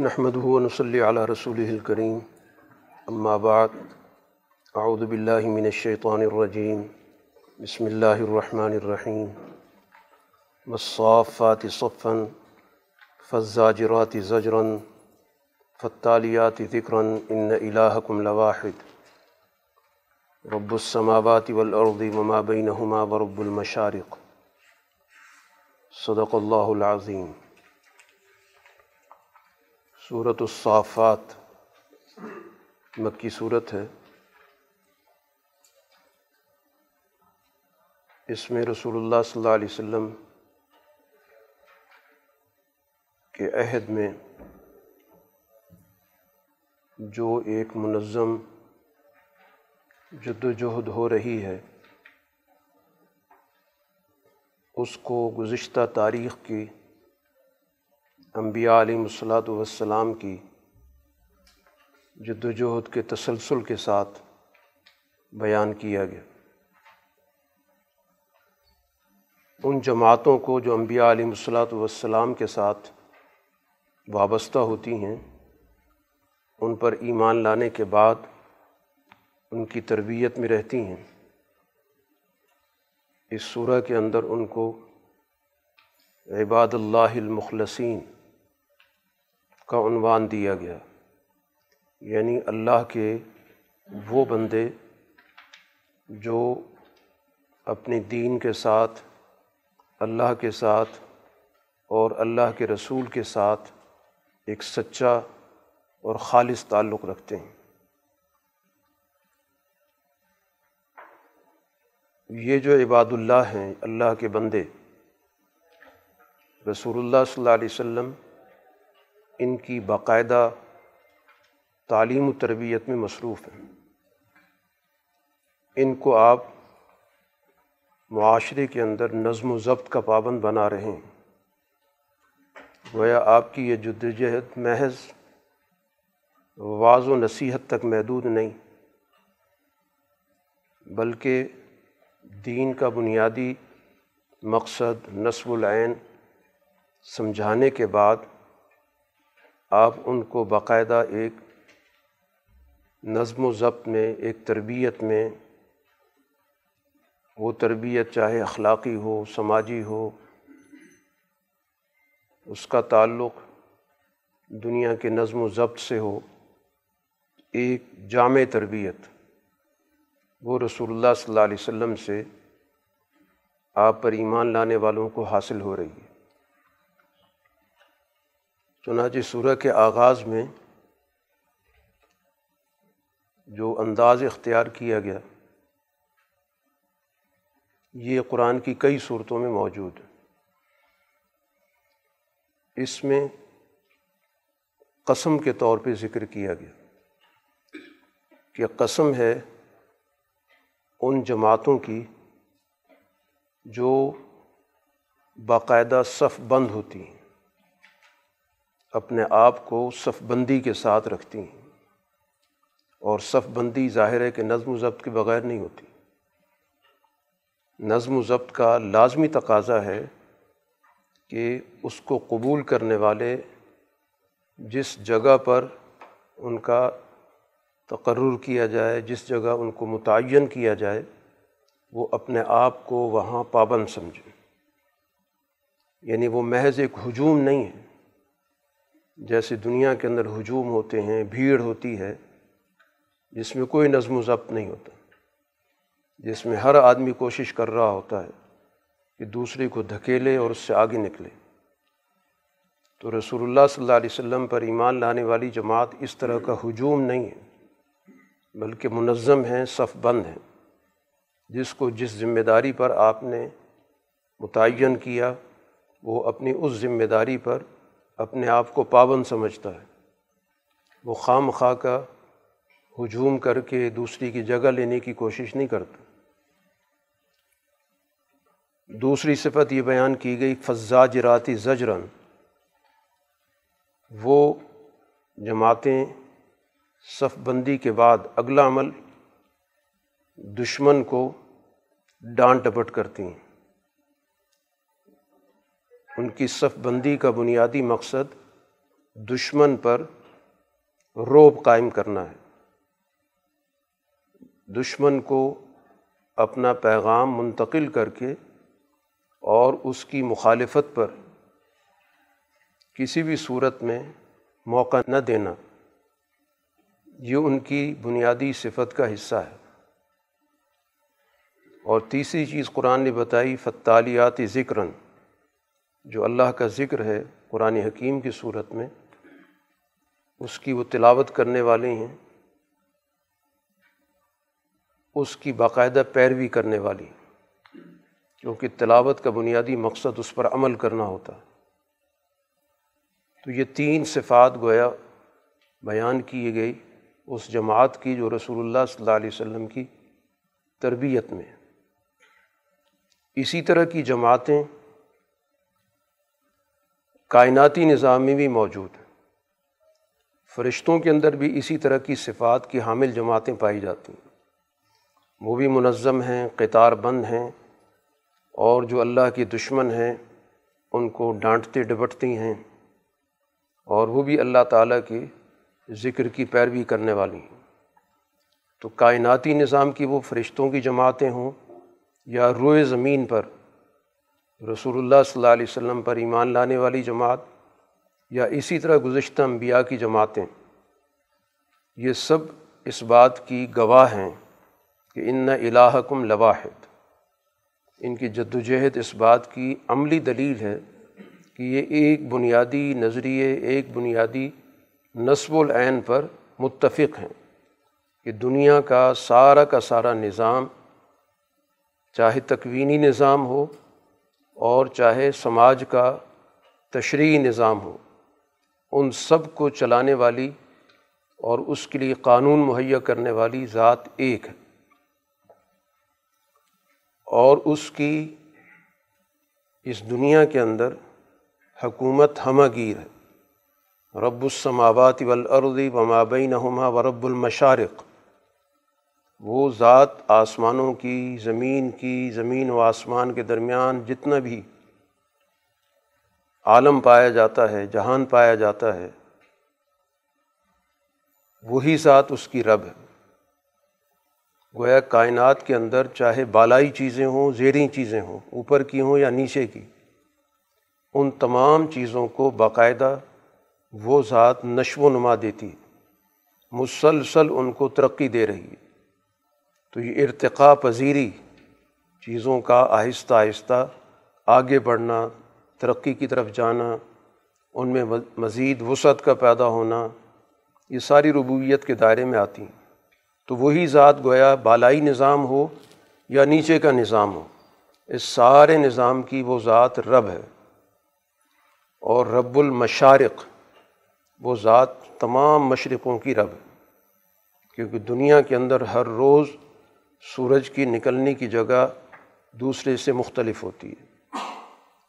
نحمد ونصلی علی رسول الکریم اما بعد اعوذ باللہ من الشیطان الرجیم بسم اللہ الرحمن الرحیم والصافات صفا، فالزاجرات زجرا فالتالیات ذکرا ان الہکم لواحد. رب السماوات والارض وما بینہما ورب المشارق. صدق اللہ العظیم صورت الصافات مکی صورت ہے۔ اس میں رسول اللہ صلی اللہ علیہ وسلم کے عہد میں جو ایک منظم جد و جہد ہو رہی ہے، اس کو گزشتہ تاریخ کی انبیاء علیہ الصلاۃ والسلام کی جد و جہد کے تسلسل کے ساتھ بیان کیا گیا۔ ان جماعتوں کو جو انبیاء علیہ الصلاۃ والسلام کے ساتھ وابستہ ہوتی ہیں، ان پر ایمان لانے کے بعد ان کی تربیت میں رہتی ہیں۔ اس صورح کے اندر ان کو عباد اللہ المخلصین کا عنوان دیا گیا۔ یعنی اللہ کے وہ بندے جو اپنی دین کے ساتھ، اللہ کے ساتھ اور اللہ کے رسول کے ساتھ ایک سچا اور خالص تعلق رکھتے ہیں۔ یہ جو عباد اللہ ہیں، اللہ کے بندے، رسول اللہ صلی اللہ علیہ وسلم ان کی باقاعدہ تعلیم و تربیت میں مصروف ہیں۔ ان کو آپ معاشرے کے اندر نظم و ضبط کا پابند بنا رہے ہیں۔ گویا آپ کی یہ جدوجہد محض واض و نصیحت تک محدود نہیں، بلکہ دین کا بنیادی مقصد نصب العین سمجھانے کے بعد آپ ان کو باقاعدہ ایک نظم و ضبط میں، ایک تربیت میں، وہ تربیت چاہے اخلاقی ہو، سماجی ہو، اس کا تعلق دنیا کے نظم و ضبط سے ہو، ایک جامع تربیت۔ وہ رسول اللہ صلی اللہ علیہ وسلم سے آپ پر ایمان لانے والوں کو حاصل ہو رہی ہے۔ چنانچہ سورہ کے آغاز میں جو انداز اختیار کیا گیا، یہ قرآن کی کئی صورتوں میں موجود ہے۔ اس میں قسم کے طور پہ ذکر کیا گیا کہ قسم ہے ان جماعتوں کی جو باقاعدہ صف بند ہوتی ہیں۔ اپنے آپ کو صف بندی کے ساتھ رکھتی ہیں اور صف بندی ظاہر ہے کہ نظم و ضبط کے بغیر نہیں ہوتی۔ نظم و ضبط کا لازمی تقاضا ہے کہ اس کو قبول کرنے والے جس جگہ پر ان کا تقرر کیا جائے، جس جگہ ان کو متعین کیا جائے، وہ اپنے آپ کو وہاں پابند سمجھیں۔ یعنی وہ محض ایک ہجوم نہیں ہے۔ جیسے دنیا کے اندر ہجوم ہوتے ہیں، بھیڑ ہوتی ہے، جس میں کوئی نظم و ضبط نہیں ہوتا۔ جس میں ہر آدمی کوشش کر رہا ہوتا ہے کہ دوسرے کو دھکیلے اور اس سے آگے نکلے۔ تو رسول اللہ صلی اللہ علیہ وسلم پر ایمان لانے والی جماعت اس طرح کا ہجوم نہیں ہے، بلکہ منظم ہیں، صف بند ہیں۔ جس کو جس ذمہ داری پر آپ نے متعین کیا، وہ اپنی اس ذمہ داری پر اپنے آپ کو پابند سمجھتا ہے۔ وہ خام خواہ کا ہجوم کر کے دوسری کی جگہ لینے کی کوشش نہیں کرتا۔ دوسری صفت یہ بیان کی گئی فضا جراتی زجرن۔ وہ جماعتیں صف بندی کے بعد اگلا عمل دشمن کو ڈانٹ ڈپٹ کرتی ہیں۔ ان کی صف بندی کا بنیادی مقصد دشمن پر روب قائم کرنا ہے۔ دشمن کو اپنا پیغام منتقل کر کے اور اس کی مخالفت پر کسی بھی صورت میں موقع نہ دینا، یہ ان کی بنیادی صفت کا حصہ ہے۔ اور تیسری چیز قرآن نے بتائی فتالیاتی ذکراً جو اللہ کا ذکر ہے قرآن حکیم کی صورت میں، اس کی وہ تلاوت کرنے والے ہیں، اس کی باقاعدہ پیروی کرنے والی، کیونکہ تلاوت کا بنیادی مقصد اس پر عمل کرنا ہوتا۔ تو یہ تین صفات گویا بیان کی گئی اس جماعت کی جو رسول اللہ صلی اللہ علیہ وسلم کی تربیت میں۔ اسی طرح کی جماعتیں کائناتی نظام میں بھی موجود ہیں۔ فرشتوں کے اندر بھی اسی طرح کی صفات کی حامل جماعتیں پائی جاتی ہیں۔ وہ بھی منظم ہیں، قطار بند ہیں اور جو اللہ کی دشمن ہیں، ان کو ڈانٹتے ڈبٹتی ہیں اور وہ بھی اللہ تعالیٰ کی ذکر کی پیروی کرنے والی ہیں۔ تو کائناتی نظام کی وہ فرشتوں کی جماعتیں ہوں یا روئے زمین پر رسول اللہ صلی اللہ علیہ وسلم پر ایمان لانے والی جماعت یا اسی طرح گزشتہ انبیاء کی جماعتیں، یہ سب اس بات کی گواہ ہیں کہ ان الہکم لواحد، ان کی جد وجہد اس بات کی عملی دلیل ہے کہ یہ ایک بنیادی نظریے، ایک بنیادی نصب العین پر متفق ہیں کہ دنیا کا سارا کا سارا نظام، چاہے تکوینی نظام ہو اور چاہے سماج کا تشریحی نظام ہو، ان سب کو چلانے والی اور اس کے لیے قانون مہیا کرنے والی ذات ایک ہے۔ اور اس کی اس دنیا کے اندر حکومت ہمہ گیر ہے۔ رب السماوات والارض وما بینہما ورب المشارق۔ وہ ذات آسمانوں کی، زمین کی، زمین و آسمان کے درمیان جتنا بھی عالم پایا جاتا ہے، جہان پایا جاتا ہے، وہی ذات اس کی رب ہے۔ گویا کائنات کے اندر چاہے بالائی چیزیں ہوں، زیریں چیزیں ہوں، اوپر کی ہوں یا نیچے کی، ان تمام چیزوں کو باقاعدہ وہ ذات نشو و نما دیتی ہے۔ مسلسل ان کو ترقی دے رہی ہے۔ تو یہ ارتقاء پذیری چیزوں کا آہستہ آہستہ آگے بڑھنا، ترقی کی طرف جانا، ان میں مزید وسعت کا پیدا ہونا، یہ ساری ربویت کے دائرے میں آتی ہیں۔ تو وہی ذات گویا بالائی نظام ہو یا نیچے کا نظام ہو، اس سارے نظام کی وہ ذات رب ہے۔ اور رب المشارق، وہ ذات تمام مشرقوں کی رب ہے۔ کیونکہ دنیا کے اندر ہر روز سورج کی نکلنے کی جگہ دوسرے سے مختلف ہوتی ہے۔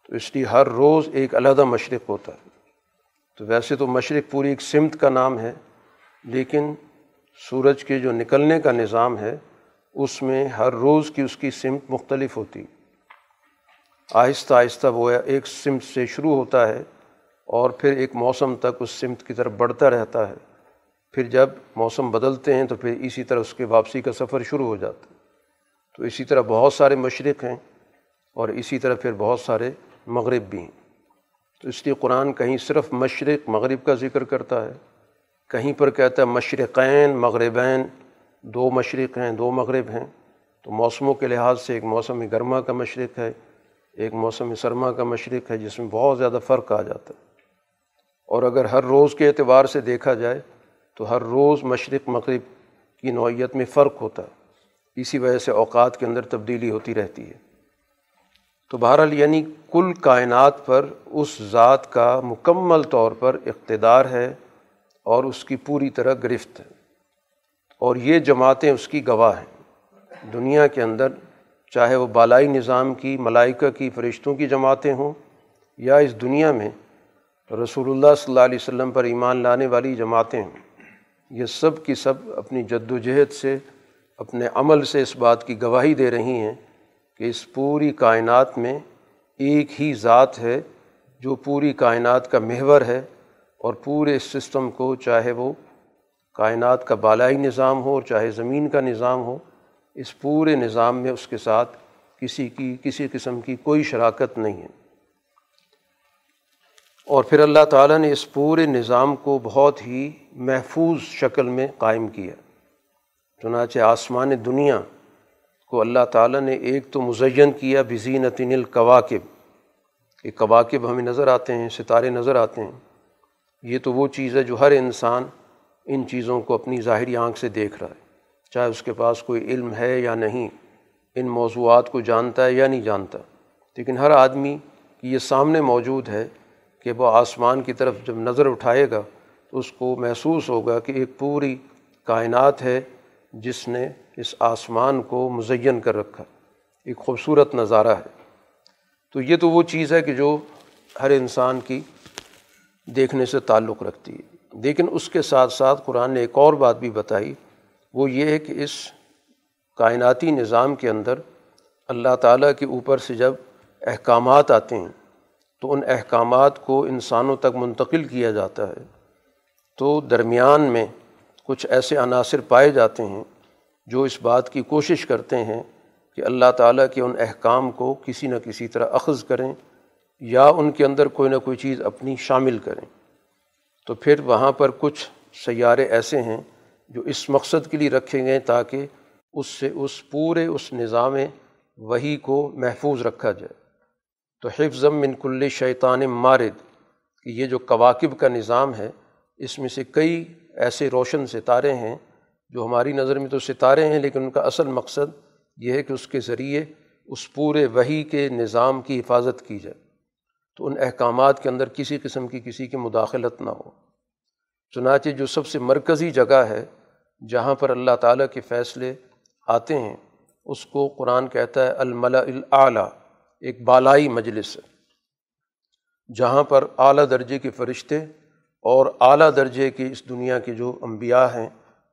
تو اس لیے ہر روز ایک علیحدہ مشرق ہوتا ہے۔ تو ویسے تو مشرق پوری ایک سمت کا نام ہے، لیکن سورج کے جو نکلنے کا نظام ہے، اس میں ہر روز کی اس کی سمت مختلف ہوتی آہستہ آہستہ وہ ایک سمت سے شروع ہوتا ہے اور پھر ایک موسم تک اس سمت کی طرف بڑھتا رہتا ہے۔ پھر جب موسم بدلتے ہیں تو پھر اسی طرح اس کے واپسی کا سفر شروع ہو جاتا ہے۔ تو اسی طرح بہت سارے مشرق ہیں اور اسی طرح پھر بہت سارے مغرب بھی ہیں۔ تو اس لیے قرآن کہیں صرف مشرق، مغرب کا ذکر کرتا ہے۔ کہیں پر کہتا ہے مشرقین، مغربین، دو مشرق ہیں، دو مغرب ہیں۔ تو موسموں کے لحاظ سے ایک موسم گرما کا مشرق ہے، ایک موسم سرما کا مشرق ہے، جس میں بہت زیادہ فرق آ جاتا ہے۔ اور اگر ہر روز کے اعتبار سے دیکھا جائے تو ہر روز مشرق مغرب کی نوعیت میں فرق ہوتا ہے۔ اسی وجہ سے اوقات کے اندر تبدیلی ہوتی رہتی ہے۔ تو بہرحال یعنی کل کائنات پر اس ذات کا مکمل طور پر اقتدار ہے اور اس کی پوری طرح گرفت ہے۔ اور یہ جماعتیں اس کی گواہ ہیں۔ دنیا کے اندر چاہے وہ بالائی نظام کی، ملائکہ کی، فرشتوں کی جماعتیں ہوں یا اس دنیا میں رسول اللہ صلی اللہ علیہ وسلم پر ایمان لانے والی جماعتیں ہوں۔ یہ سب کی سب اپنی جد و جہد سے، اپنے عمل سے اس بات کی گواہی دے رہی ہیں کہ اس پوری کائنات میں ایک ہی ذات ہے جو پوری کائنات کا محور ہے اور پورے سسٹم کو چاہے وہ کائنات کا بالائی نظام ہو اور چاہے زمین کا نظام ہو، اس پورے نظام میں اس کے ساتھ کسی کی، کسی قسم کی کوئی شراکت نہیں ہے۔ اور پھر اللہ تعالیٰ نے اس پورے نظام کو بہت ہی محفوظ شکل میں قائم کیا۔ چنانچہ آسمان دنیا کو اللہ تعالیٰ نے ایک تو مزین کیا بزینتن القواقب کہ کواقب ہمیں نظر آتے ہیں، ستارے نظر آتے ہیں۔ یہ تو وہ چیز ہے جو ہر انسان ان چیزوں کو اپنی ظاہری آنکھ سے دیکھ رہا ہے۔ چاہے اس کے پاس کوئی علم ہے یا نہیں، ان موضوعات کو جانتا ہے یا نہیں جانتا۔ لیکن ہر آدمی کی یہ سامنے موجود ہے کہ وہ آسمان کی طرف جب نظر اٹھائے گا تو اس کو محسوس ہوگا کہ ایک پوری کائنات ہے جس نے اس آسمان کو مزین کر رکھا ایک خوبصورت نظارہ ہے۔ تو یہ تو وہ چیز ہے کہ جو ہر انسان کی دیکھنے سے تعلق رکھتی ہے۔ لیکن اس کے ساتھ ساتھ قرآن نے ایک اور بات بھی بتائی۔ وہ یہ ہے کہ اس کائناتی نظام کے اندر اللہ تعالیٰ کے اوپر سے جب احکامات آتے ہیں تو ان احکامات کو انسانوں تک منتقل کیا جاتا ہے۔ تو درمیان میں کچھ ایسے عناصر پائے جاتے ہیں جو اس بات کی کوشش کرتے ہیں کہ اللہ تعالیٰ کے ان احکام کو کسی نہ کسی طرح اخذ کریں یا ان کے اندر کوئی نہ کوئی چیز اپنی شامل کریں۔ تو پھر وہاں پر کچھ سیارے ایسے ہیں جو اس مقصد کے لیے رکھے گئے تاکہ اس سے اس پورے اس نظام وہی کو محفوظ رکھا جائے۔ تو حفظ من کل شیطان مارد کہ یہ جو کواقب کا نظام ہے، اس میں سے کئی ایسے روشن ستارے ہیں جو ہماری نظر میں تو ستارے ہیں، لیکن ان کا اصل مقصد یہ ہے کہ اس کے ذریعے اس پورے وہی کے نظام کی حفاظت کی جائے۔ تو ان احکامات کے اندر کسی قسم کی کسی کی مداخلت نہ ہو۔ چنانچہ جو سب سے مرکزی جگہ ہے جہاں پر اللہ تعالیٰ کے فیصلے آتے ہیں، اس کو قرآن کہتا ہے الملا الاعلیٰ ایک بالائی مجلس ہے، جہاں پر اعلیٰ درجے کے فرشتے اور اعلیٰ درجے کی اس دنیا کے جو انبیاء ہیں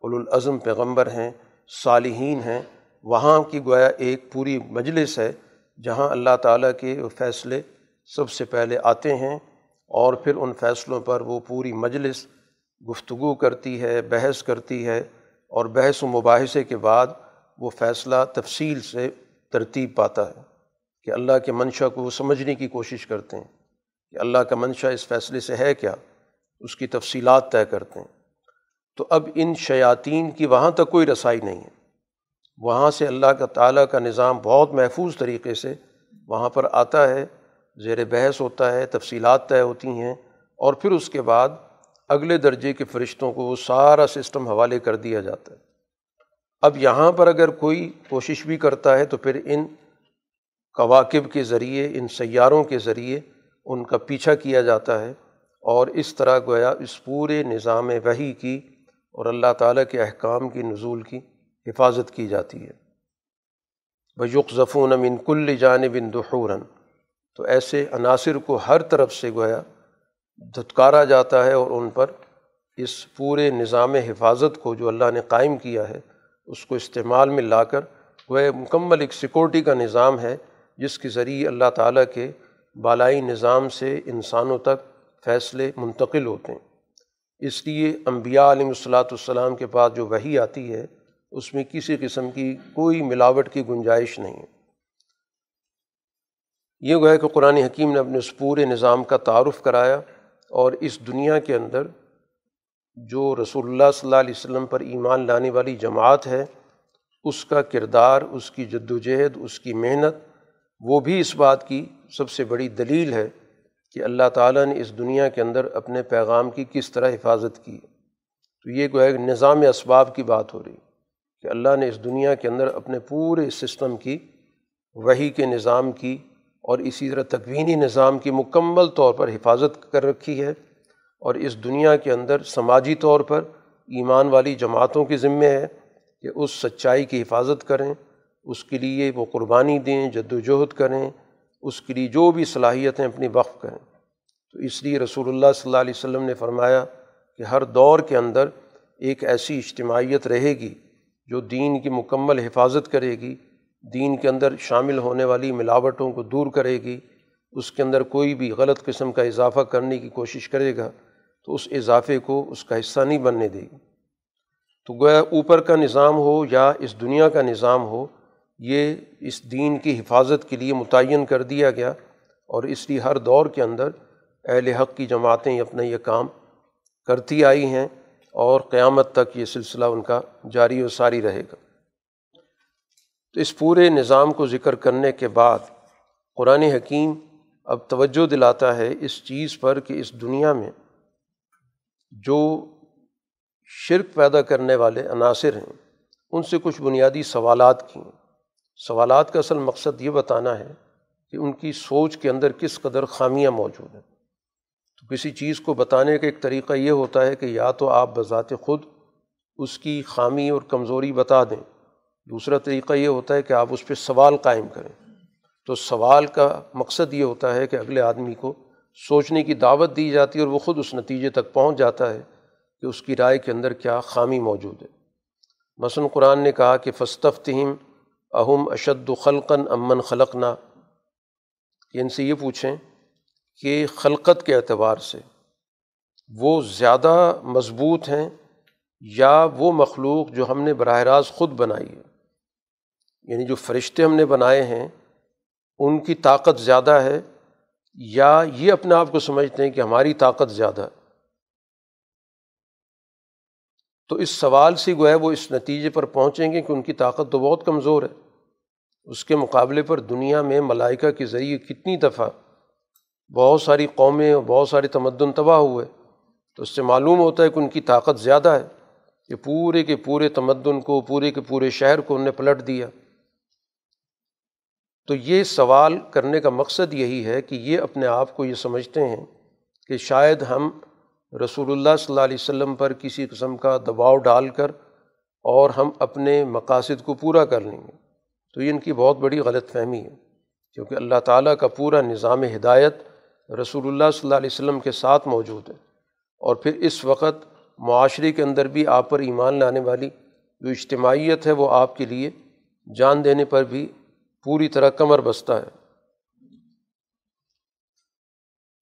الاظم پیغمبر ہیں، صالحین ہیں، وہاں کی گویا ایک پوری مجلس ہے، جہاں اللہ تعالیٰ کے فیصلے سب سے پہلے آتے ہیں اور پھر ان فیصلوں پر وہ پوری مجلس گفتگو کرتی ہے، بحث کرتی ہے اور بحث و مباحثے کے بعد وہ فیصلہ تفصیل سے ترتیب پاتا ہے۔ کہ اللہ کے منشا کو وہ سمجھنے کی کوشش کرتے ہیں کہ اللہ کا منشا اس فیصلے سے ہے کیا؟ اس کی تفصیلات طے کرتے ہیں۔ تو اب ان شیاطین کی وہاں تک کوئی رسائی نہیں ہے۔ وہاں سے اللہ کا تعالیٰ کا نظام بہت محفوظ طریقے سے وہاں پر آتا ہے، زیر بحث ہوتا ہے، تفصیلات طے ہوتی ہیں اور پھر اس کے بعد اگلے درجے کے فرشتوں کو وہ سارا سسٹم حوالے کر دیا جاتا ہے۔ اب یہاں پر اگر کوئی کوشش بھی کرتا ہے تو پھر ان کواقب کے ذریعے، ان سیاروں کے ذریعے ان کا پیچھا کیا جاتا ہے اور اس طرح گویا اس پورے نظام وحی کی اور اللہ تعالیٰ کے احکام کی نزول کی حفاظت کی جاتی ہے۔ بجق ظفون امن کل جانب دحورن تو ایسے عناصر کو ہر طرف سے گویا دھتکارا جاتا ہے اور ان پر اس پورے نظام حفاظت کو جو اللہ نے قائم کیا ہے، اس کو استعمال میں لا کر وہ مکمل ایک سیکورٹی کا نظام ہے۔ جس کے ذریعے اللہ تعالیٰ کے بالائی نظام سے انسانوں تک فیصلے منتقل ہوتے ہیں۔ اس لیے انبیاء علیہ الصلاۃ السلام کے پاس جو وہی آتی ہے، اس میں کسی قسم کی کوئی ملاوٹ کی گنجائش نہیں ہے۔ یہ گویا کہ قرآن حکیم نے اپنے اس پورے نظام کا تعارف کرایا اور اس دنیا کے اندر جو رسول اللہ صلی اللہ علیہ وسلم پر ایمان لانے والی جماعت ہے، اس کا کردار، اس کی جد و جہد اس کی محنت وہ بھی اس بات کی سب سے بڑی دلیل ہے کہ اللہ تعالیٰ نے اس دنیا کے اندر اپنے پیغام کی کس طرح حفاظت کی۔ تو یہ گویا کہ نظام اسباب کی بات ہو رہی کہ اللہ نے اس دنیا کے اندر اپنے پورے سسٹم کی وہی کے نظام کی اور اسی طرح تکوینی نظام کی مکمل طور پر حفاظت کر رکھی ہے اور اس دنیا کے اندر سماجی طور پر ایمان والی جماعتوں کے ذمے ہے کہ اس سچائی کی حفاظت کریں۔ اس کے لیے وہ قربانی دیں جد وجہد کریں، اس کے لیے جو بھی صلاحیتیں اپنی وقف کریں۔ تو اس لیے رسول اللہ صلی اللہ علیہ وسلم نے فرمایا کہ ہر دور کے اندر ایک ایسی اجتماعیت رہے گی جو دین کی مکمل حفاظت کرے گی، دین کے اندر شامل ہونے والی ملاوٹوں کو دور کرے گی، اس کے اندر کوئی بھی غلط قسم کا اضافہ کرنے کی کوشش کرے گا تو اس اضافے کو اس کا حصہ نہیں بننے دے گی۔ تو گویا اوپر کا نظام ہو یا اس دنیا کا نظام ہو یہ اس دین کی حفاظت کے لیے متعین کر دیا گیا اور اس لیے ہر دور کے اندر اہل حق کی جماعتیں اپنا یہ کام کرتی آئی ہیں اور قیامت تک یہ سلسلہ ان کا جاری و ساری رہے گا۔ تو اس پورے نظام کو ذکر کرنے کے بعد قرآن حکیم اب توجہ دلاتا ہے اس چیز پر کہ اس دنیا میں جو شرک پیدا کرنے والے عناصر ہیں، ان سے کچھ بنیادی سوالات کی سوالات کا اصل مقصد یہ بتانا ہے کہ ان کی سوچ کے اندر کس قدر خامیاں موجود ہیں۔ تو کسی چیز کو بتانے کا ایک طریقہ یہ ہوتا ہے کہ یا تو آپ بذات خود اس کی خامی اور کمزوری بتا دیں۔ دوسرا طریقہ یہ ہوتا ہے کہ آپ اس پہ سوال قائم کریں۔ تو سوال کا مقصد یہ ہوتا ہے کہ اگلے آدمی کو سوچنے کی دعوت دی جاتی ہے اور وہ خود اس نتیجے تک پہنچ جاتا ہے کہ اس کی رائے کے اندر کیا خامی موجود ہے۔ مثلاً قرآن نے کہا کہ فستفتہم اہم اشد خلقن امن خلقنا؟ کہ ان سے یہ پوچھیں کہ خلقت کے اعتبار سے وہ زیادہ مضبوط ہیں یا وہ مخلوق جو ہم نے براہ راست خود بنائی ہے؟ یعنی جو فرشتے ہم نے بنائے ہیں، ان کی طاقت زیادہ ہے یا یہ اپنے آپ کو سمجھتے ہیں کہ ہماری طاقت زیادہ ہے؟ تو اس سوال سے گویا وہ اس نتیجے پر پہنچیں گے کہ ان کی طاقت تو بہت کمزور ہے۔ اس کے مقابلے پر دنیا میں ملائکہ کے ذریعے کتنی دفعہ بہت ساری قومیں اور بہت سارے تمدن تباہ ہوئے۔ تو اس سے معلوم ہوتا ہے کہ ان کی طاقت زیادہ ہے کہ پورے کے پورے تمدن کو، پورے کے پورے شہر کو انہوں نے پلٹ دیا۔ تو یہ سوال کرنے کا مقصد یہی ہے کہ یہ اپنے آپ کو یہ سمجھتے ہیں کہ شاید ہم رسول اللہ صلی اللہ علیہ وسلم پر کسی قسم کا دباؤ ڈال کر اور ہم اپنے مقاصد کو پورا کر لیں گے۔ تو یہ ان کی بہت بڑی غلط فہمی ہے، کیونکہ اللہ تعالیٰ کا پورا نظام ہدایت رسول اللہ صلی اللہ علیہ وسلم کے ساتھ موجود ہے۔ اور پھر اس وقت معاشرے کے اندر بھی آپ پر ایمان لانے والی جو اجتماعیت ہے وہ آپ کے لیے جان دینے پر بھی پوری طرح کمر بستہ ہے۔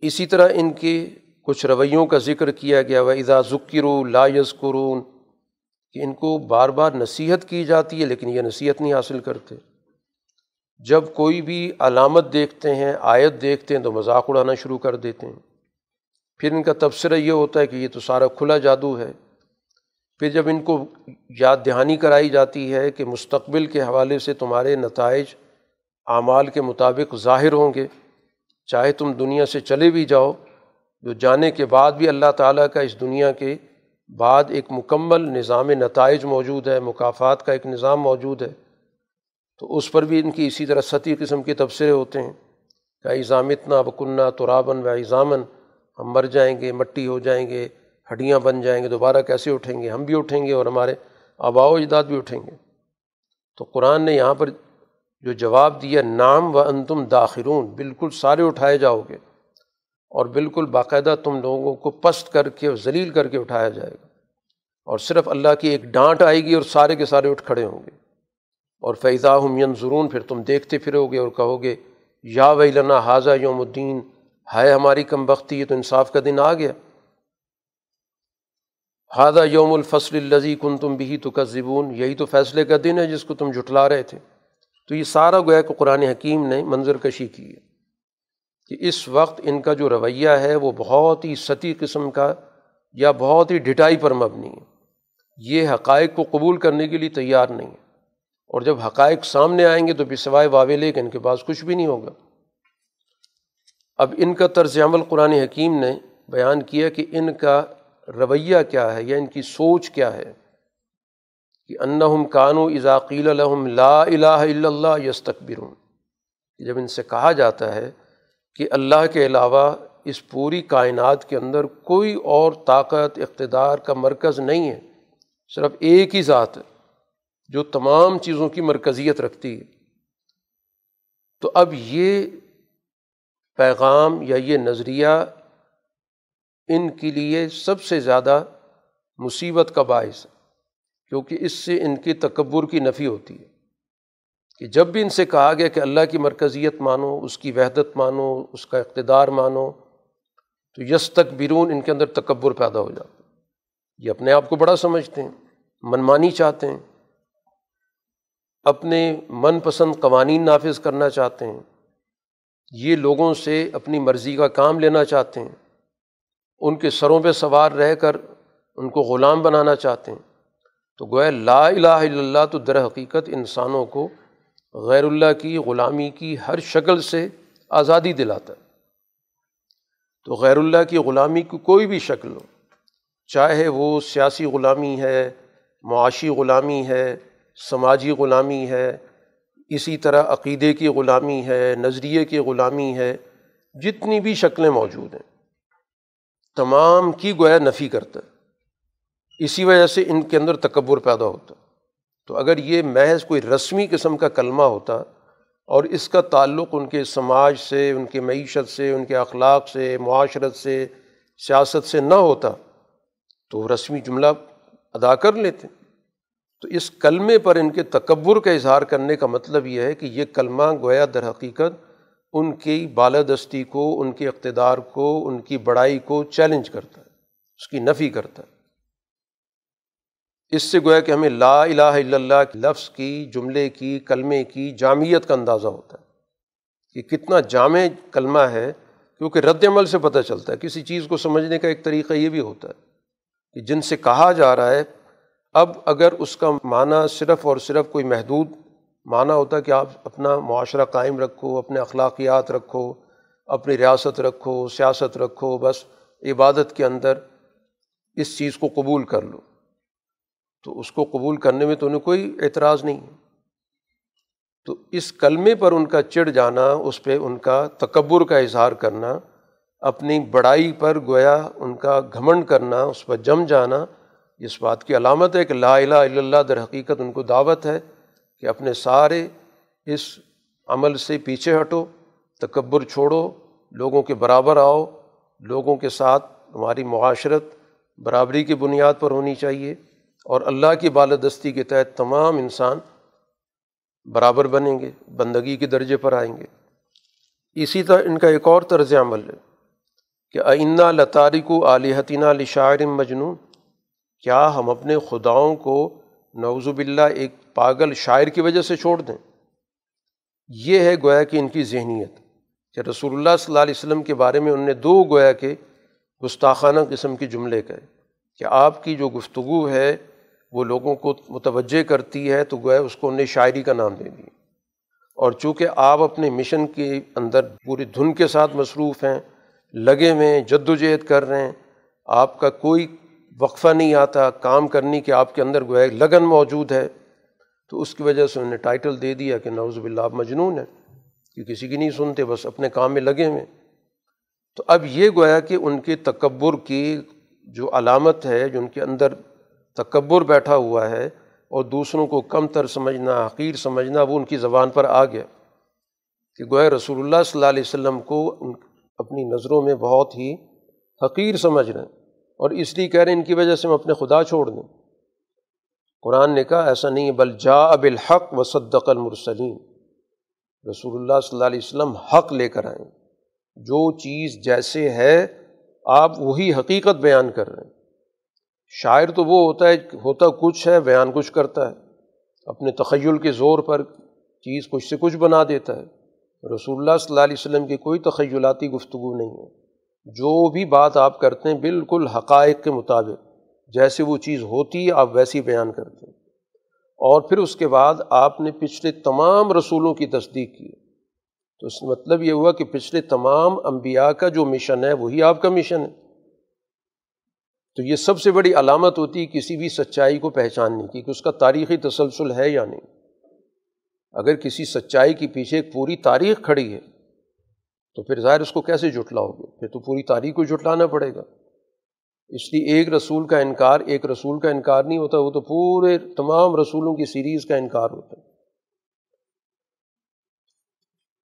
اسی طرح ان کے کچھ رویوں کا ذکر کیا گیا و اذا ذکر لا یذکرون کہ ان کو بار بار نصیحت کی جاتی ہے، لیکن یہ نصیحت نہیں حاصل کرتے۔ جب کوئی بھی علامت دیکھتے ہیں، آیت دیکھتے ہیں، تو مذاق اڑانا شروع کر دیتے ہیں۔ پھر ان کا تبصرہ یہ ہوتا ہے کہ یہ تو سارا کھلا جادو ہے۔ پھر جب ان کو یاد دہانی کرائی جاتی ہے کہ مستقبل کے حوالے سے تمہارے نتائج اعمال کے مطابق ظاہر ہوں گے، چاہے تم دنیا سے چلے بھی جاؤ، جو جانے کے بعد بھی اللہ تعالیٰ کا اس دنیا کے بعد ایک مکمل نظام نتائج موجود ہے مقافات کا ایک نظام موجود ہے، تو اس پر بھی ان کی اسی طرح ستی قسم کے تبصرے ہوتے ہیں کہ ایزام اتنا بکنہ ترابن و ایزامن ہم مر جائیں گے، مٹی ہو جائیں گے، ہڈیاں بن جائیں گے، دوبارہ کیسے اٹھیں گے؟ ہم بھی اٹھیں گے اور ہمارے آبا و اجداد بھی اٹھیں گے۔ تو قرآن نے یہاں پر جو جواب دیا نام و انتم داخرون، بالکل سارے اٹھائے جاؤ گے۔ اور بالکل باقاعدہ تم لوگوں کو پست کر کے ذلیل کر کے اٹھایا جائے گا۔ اور صرف اللہ کی ایک ڈانٹ آئے گی اور سارے کے سارے اٹھ کھڑے ہوں گے۔ اور فیضا ہم ینظرون پھر تم دیکھتے پھرو گے اور کہو گے، یا ویلنا حاضہ یوم الدین، ہائے ہماری کم بختی ہے تو انصاف کا دن آ گیا۔ ہادہ یوم الفصل الزی کن تم بھی تو کذبون یہی تو فیصلے کا دن ہے جس کو تم جھٹلا رہے تھے۔ تو یہ سارا گویا کہ قرآن حکیم نے منظر کشی کی ہے۔ کہ اس وقت ان کا جو رویہ ہے وہ بہت ہی ستی قسم کا یا بہت ہی ڈٹائی پر مبنی ہے۔ یہ حقائق کو قبول کرنے کے لیے تیار نہیں ہے۔ اور جب حقائق سامنے آئیں گے تو بسوائے واویلے کہ ان کے پاس کچھ بھی نہیں ہوگا۔ اب ان کا طرز عمل قرآن حکیم نے بیان کیا کہ ان کا رویہ کیا ہے یا ان کی سوچ کیا ہے۔ کہ انہم کانو اذاقیل الحم لا الہ الا اللہ یستکبرون۔ جب ان سے کہا جاتا ہے کہ اللہ کے علاوہ اس پوری کائنات کے اندر کوئی اور طاقت، اقتدار کا مرکز نہیں ہے، صرف ایک ہی ذات ہے جو تمام چیزوں کی مرکزیت رکھتی ہے۔ تو اب یہ پیغام یا یہ نظریہ ان کے لیے سب سے زیادہ مصیبت کا باعث ہے، کیونکہ اس سے ان کے تکبر کی نفی ہوتی ہے۔ کہ جب بھی ان سے کہا گیا کہ اللہ کی مرکزیت مانو، اس کی وحدت مانو، اس کا اقتدار مانو، تو یس تک بیرون ان کے اندر تکبر پیدا ہو جاتا یہ اپنے آپ کو بڑا سمجھتے ہیں، منمانی چاہتے ہیں۔ اپنے من پسند قوانین نافذ کرنا چاہتے ہیں۔ یہ لوگوں سے اپنی مرضی کا کام لینا چاہتے ہیں۔ ان کے سروں پہ سوار رہ کر ان کو غلام بنانا چاہتے ہیں۔ تو گویا لا الہ الا اللہ تو در حقیقت انسانوں کو غیر اللہ کی، غلامی کی ہر شکل سے آزادی دلاتا ہے۔ تو غیر اللہ کی غلامی کی کوئی بھی شکل ہو، چاہے وہ سیاسی غلامی ہے، معاشی غلامی ہے، سماجی غلامی ہے، اسی طرح عقیدے کی غلامی ہے، نظریے کی غلامی ہے، جتنی بھی شکلیں موجود ہیں، تمام کی گویا نفی کرتا ہے۔ اسی وجہ سے ان کے اندر تکبر پیدا ہوتا ہے۔ تو اگر یہ محض کوئی رسمی قسم کا کلمہ ہوتا اور اس کا تعلق ان کے سماج سے، ان کے معیشت سے، ان کے اخلاق سے، معاشرت سے، سیاست سے نہ ہوتا، تو رسمی جملہ ادا کر لیتے۔ تو اس کلمے پر ان کے تکبر کا اظہار کرنے کا مطلب یہ ہے کہ یہ کلمہ گویا در حقیقت ان کی بالادستی کو، ان کے اقتدار کو، ان کی بڑائی کو چیلنج کرتا ہے، اس کی نفی کرتا ہے۔ اس سے گویا کہ ہمیں لا الہ الا اللہ لفظ کی، جملے کی، کلمے کی جامعت کا اندازہ ہوتا ہے کہ کتنا جامع کلمہ ہے، کیونکہ رد عمل سے پتہ چلتا ہے، کسی چیز کو سمجھنے کا ایک طریقہ یہ بھی ہوتا ہے کہ جن سے کہا جا رہا ہے، اب اگر اس کا معنی صرف اور صرف کوئی محدود معنی ہوتا ہے کہ آپ اپنا معاشرہ قائم رکھو، اپنے اخلاقیات رکھو، اپنی ریاست رکھو، سیاست رکھو، بس عبادت کے اندر اس چیز کو قبول کر لو۔ تو اس کو قبول کرنے میں تو انہیں کوئی اعتراض نہیں تو اس کلمے پر ان کا چڑ جانا، اس پہ ان کا تکبر کا اظہار کرنا، اپنی بڑائی پر گویا ان کا گھمنڈ کرنا، اس پر جم جانا، اس بات کی علامت ہے کہ لا الہ الا اللہ در حقیقت ان کو دعوت ہے کہ اپنے سارے اس عمل سے پیچھے ہٹو، تکبر چھوڑو، لوگوں کے برابر آؤ، لوگوں کے ساتھ ہماری معاشرت برابری کی بنیاد پر ہونی چاہیے۔ اور اللہ کی بالادستی کے تحت تمام انسان برابر بنیں گے، بندگی کے درجے پر آئیں گے۔ اسی طرح ان کا ایک اور طرز عمل ہے کہ آئینہ لطارک و علیحتینہ لشاعر مجنون۔ کیا ہم اپنے خداؤں کو نوز باللہ ایک پاگل شاعر کی وجہ سے چھوڑ دیں؟ یہ ہے گویا کہ ان کی ذہنیت کہ رسول اللہ صلی اللہ علیہ وسلم کے بارے میں ان نے دو گویا کے گستاخانہ قسم کے جملے کہے۔ کہ آپ کی جو گفتگو ہے وہ لوگوں کو متوجہ کرتی ہے تو گویا اس کو انہیں شاعری کا نام دے دی اور چونکہ آپ اپنے مشن کے اندر پوری دھن کے ساتھ مصروف ہیں، لگے ہوئے جد و جہد کر رہے ہیں، آپ کا کوئی وقفہ نہیں آتا کام کرنے کے آپ کے اندر گویا لگن موجود ہے۔ تو اس کی وجہ سے انہوں نے ٹائٹل دے دیا کہ نوز باللہ، آپ مجنون ہیں، کہ کسی کی نہیں سنتے، بس اپنے کام میں لگے ہوئے تو اب یہ گویا کہ ان کے تکبر کی جو علامت ہے، جو ان کے اندر تکبر بیٹھا ہوا ہے اور دوسروں کو کم تر سمجھنا حقیر سمجھنا، وہ ان کی زبان پر آ گیا کہ گویا رسول اللہ صلی اللہ علیہ وسلم کو اپنی نظروں میں بہت ہی حقیر سمجھ رہے ہیں اور اس لیے کہہ رہے ہیں ان کی وجہ سے ہم اپنے خدا چھوڑ دیں۔ قرآن نے کہا، ایسا نہیں بل جا اب الحق و صدق المرسلین۔ رسول اللہ صلی اللہ علیہ وسلم حق لے کر آئیں جو چیز جیسے ہے، آپ وہی حقیقت بیان کر رہے ہیں۔ شاعر تو وہ ہوتا ہے، ہوتا کچھ ہے، بیان کچھ کرتا ہے۔ اپنے تخیل کے زور پر چیز کچھ سے کچھ بنا دیتا ہے۔ رسول اللہ صلی اللہ علیہ وسلم کی کوئی تخیلاتی گفتگو نہیں ہے۔ جو بھی بات آپ کرتے ہیں، بالکل حقائق کے مطابق۔ جیسے وہ چیز ہوتی ہے، آپ ویسی بیان کرتے ہیں۔ اور پھر اس کے بعد آپ نے پچھلے تمام رسولوں کی تصدیق کی۔ تو اس مطلب یہ ہوا کہ پچھلے تمام انبیاء کا جو مشن ہے، وہی آپ کا مشن ہے۔ تو یہ سب سے بڑی علامت ہوتی ہے کسی بھی سچائی کو پہچاننے کی کہ اس کا تاریخی تسلسل ہے یا نہیں۔ اگر کسی سچائی کے پیچھے ایک پوری تاریخ کھڑی ہے، تو پھر ظاہر اس کو کیسے جٹلاؤ گے پھر تو پوری تاریخ کو جٹلانا پڑے گا۔ اس لیے ایک رسول کا انکار ایک رسول کا انکار نہیں ہوتا، وہ تو پورے تمام رسولوں کی سیریز کا انکار ہوتا ہے۔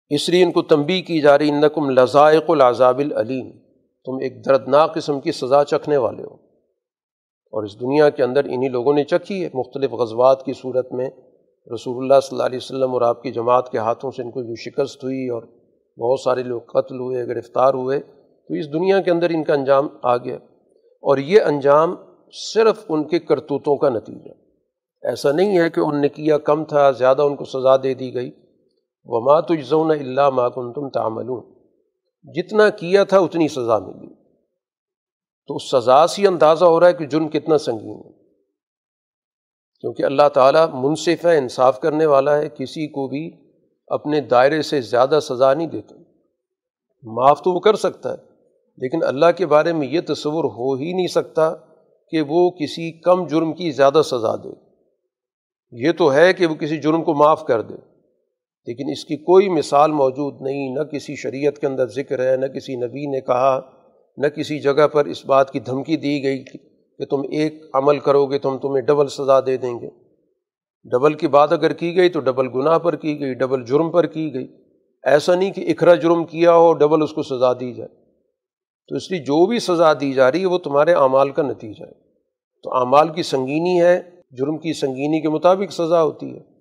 اس لیے ان کو تنبی کی جا رہی نقم لذائق العذاب العلیم تم ایک دردناک قسم کی سزا چکھنے والے ہو۔ اور اس دنیا کے اندر انہی لوگوں نے چکھی ہے۔ مختلف غزوات کی صورت میں رسول اللہ صلی اللہ علیہ وسلم اور آپ کی جماعت کے ہاتھوں سے ان کو جو شکست ہوئی اور بہت سارے لوگ قتل ہوئے، گرفتار ہوئے۔ تو اس دنیا کے اندر ان کا انجام آ گیا۔ اور یہ انجام صرف ان کے کرتوتوں کا نتیجہ۔ ایسا نہیں ہے کہ ان نے کیا کم تھا، زیادہ ان کو سزا دے دی گئی۔ وہ مات اجزون اللہ ماکن تم تعملون۔ جتنا کیا تھا اتنی سزا ملی۔ تو اس سزا سے اندازہ ہو رہا ہے کہ جرم کتنا سنگین ہے۔ کیونکہ اللہ تعالیٰ منصف ہے، انصاف کرنے والا ہے، کسی کو بھی اپنے دائرے سے زیادہ سزا نہیں دیتا۔ معاف تو وہ کر سکتا ہے، لیکن اللہ کے بارے میں یہ تصور ہو ہی نہیں سکتا کہ وہ کسی کم جرم کی زیادہ سزا دے۔ یہ تو ہے کہ وہ کسی جرم کو معاف کر دے۔ لیکن اس کی کوئی مثال موجود نہیں، نہ کسی شریعت کے اندر ذکر ہے، نہ کسی نبی نے کہا، نہ کسی جگہ پر اس بات کی دھمکی دی گئی کہ تم ایک عمل کرو گے تو ہم تمہیں ڈبل سزا دے دیں گے۔ ڈبل کی بات اگر کی گئی تو ڈبل گناہ پر کی گئی، ڈبل جرم پر کی گئی۔ ایسا نہیں کہ اکھرا جرم کیا ہو، ڈبل اس کو سزا دی جائے۔ تو اس لیے جو بھی سزا دی جا رہی ہے، وہ تمہارے اعمال کا نتیجہ ہے۔ تو اعمال کی سنگینی ہے، جرم کی سنگینی کے مطابق سزا ہوتی ہے۔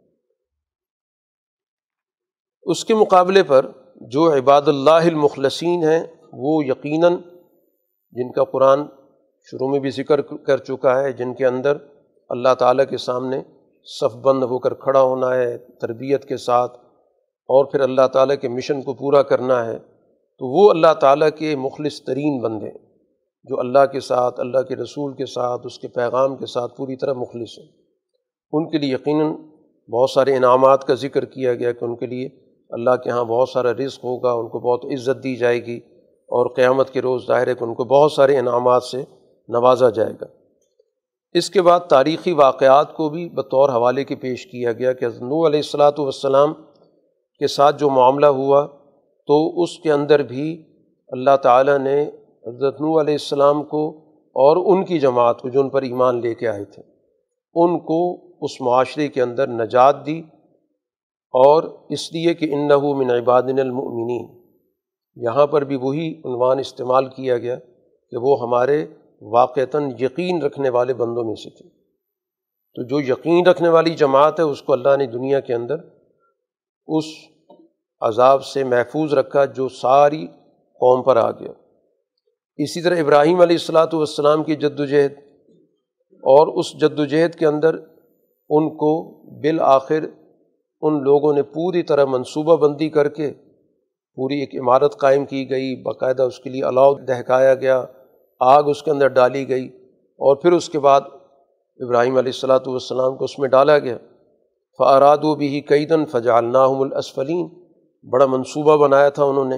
اس کے مقابلے پر جو عباد اللہ المخلصین ہیں، وہ یقیناً جن کا قرآن شروع میں بھی ذکر کر چکا ہے، جن کے اندر اللہ تعالیٰ کے سامنے صف بند ہو کر کھڑا ہونا ہے، تربیت کے ساتھ اور پھر اللہ تعالیٰ کے مشن کو پورا کرنا ہے، تو وہ اللہ تعالیٰ کے مخلص ترین بندے جو اللہ کے ساتھ، اللہ کے رسول کے ساتھ، اس کے پیغام کے ساتھ پوری طرح مخلص ہیں۔ ان کے لیے یقیناً بہت سارے انعامات کا ذکر کیا گیا کہ ان کے لیے اللہ کے ہاں بہت سارا رزق ہوگا، ان کو بہت عزت دی جائے گی اور قیامت کے روز ظاہر ہے کہ ان کو بہت سارے انعامات سے نوازا جائے گا۔ اس کے بعد تاریخی واقعات کو بھی بطور حوالے کے پیش کیا گیا کہ نو علیہ السلاۃ والسلام کے ساتھ جو معاملہ ہوا، تو اس کے اندر بھی اللہ تعالیٰ نے حضرت نو علیہ السلام کو اور ان کی جماعت کو جو ان پر ایمان لے کے آئے تھے، ان کو اس معاشرے کے اندر نجات دی اور اس لیے کہ ان ان لوگوں نے پوری طرح منصوبہ بندی کر کے پوری ایک عمارت قائم کی گئی، باقاعدہ اس کے لیے الاؤ دہکایا گیا، آگ اس کے اندر ڈالی گئی اور پھر اس کے بعد ابراہیم علیہ السلاۃ والسلام کو اس میں ڈالا گیا۔ فعراد و بھی کئی دن فجا الاسفلین بڑا منصوبہ بنایا تھا انہوں نے،